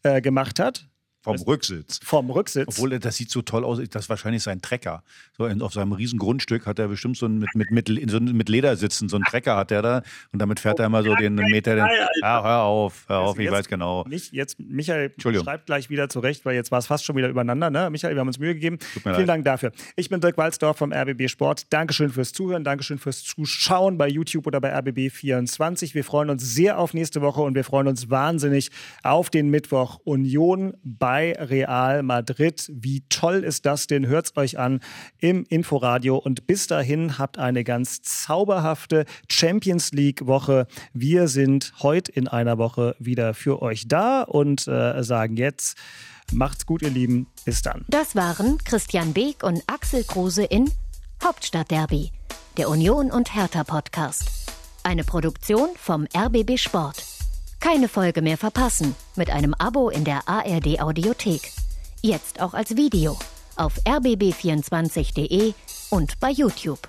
äh, gemacht hat. Vom Rücksitz. Vom Rücksitz. Obwohl, das sieht so toll aus. Das ist wahrscheinlich sein Trecker. So in, auf seinem riesen Grundstück hat er bestimmt so ein mit, mit, mit, so mit Ledersitzen, so einen Trecker hat er da. Und damit fährt er immer so den Meter. Den, ja, hör auf, hör auf, ich weiß genau. Nicht, jetzt, Michael schreibt gleich wieder zurecht, weil jetzt war es fast schon wieder übereinander. Ne? Michael, wir haben uns Mühe gegeben. Vielen leid. Dank dafür. Ich bin Dirk Walzdorf vom RBB Sport. Dankeschön fürs Zuhören, Dankeschön fürs Zuschauen bei YouTube oder bei RBB24. Wir freuen uns sehr auf nächste Woche und wir freuen uns wahnsinnig auf den Mittwoch Union bei Real. Real Madrid. Wie toll ist das denn? Hört es euch an im Inforadio. Und bis dahin habt eine ganz zauberhafte Champions League-Woche. Wir sind heute in einer Woche wieder für euch da und äh, sagen jetzt, macht's gut, ihr Lieben. Bis dann. Das waren Christian Beek und Axel Kruse in Hauptstadtderby, der Union und Hertha Podcast. Eine Produktion vom RBB Sport. Keine Folge mehr verpassen mit einem Abo in der ARD Audiothek. Jetzt auch als Video auf rbb24.de und bei YouTube.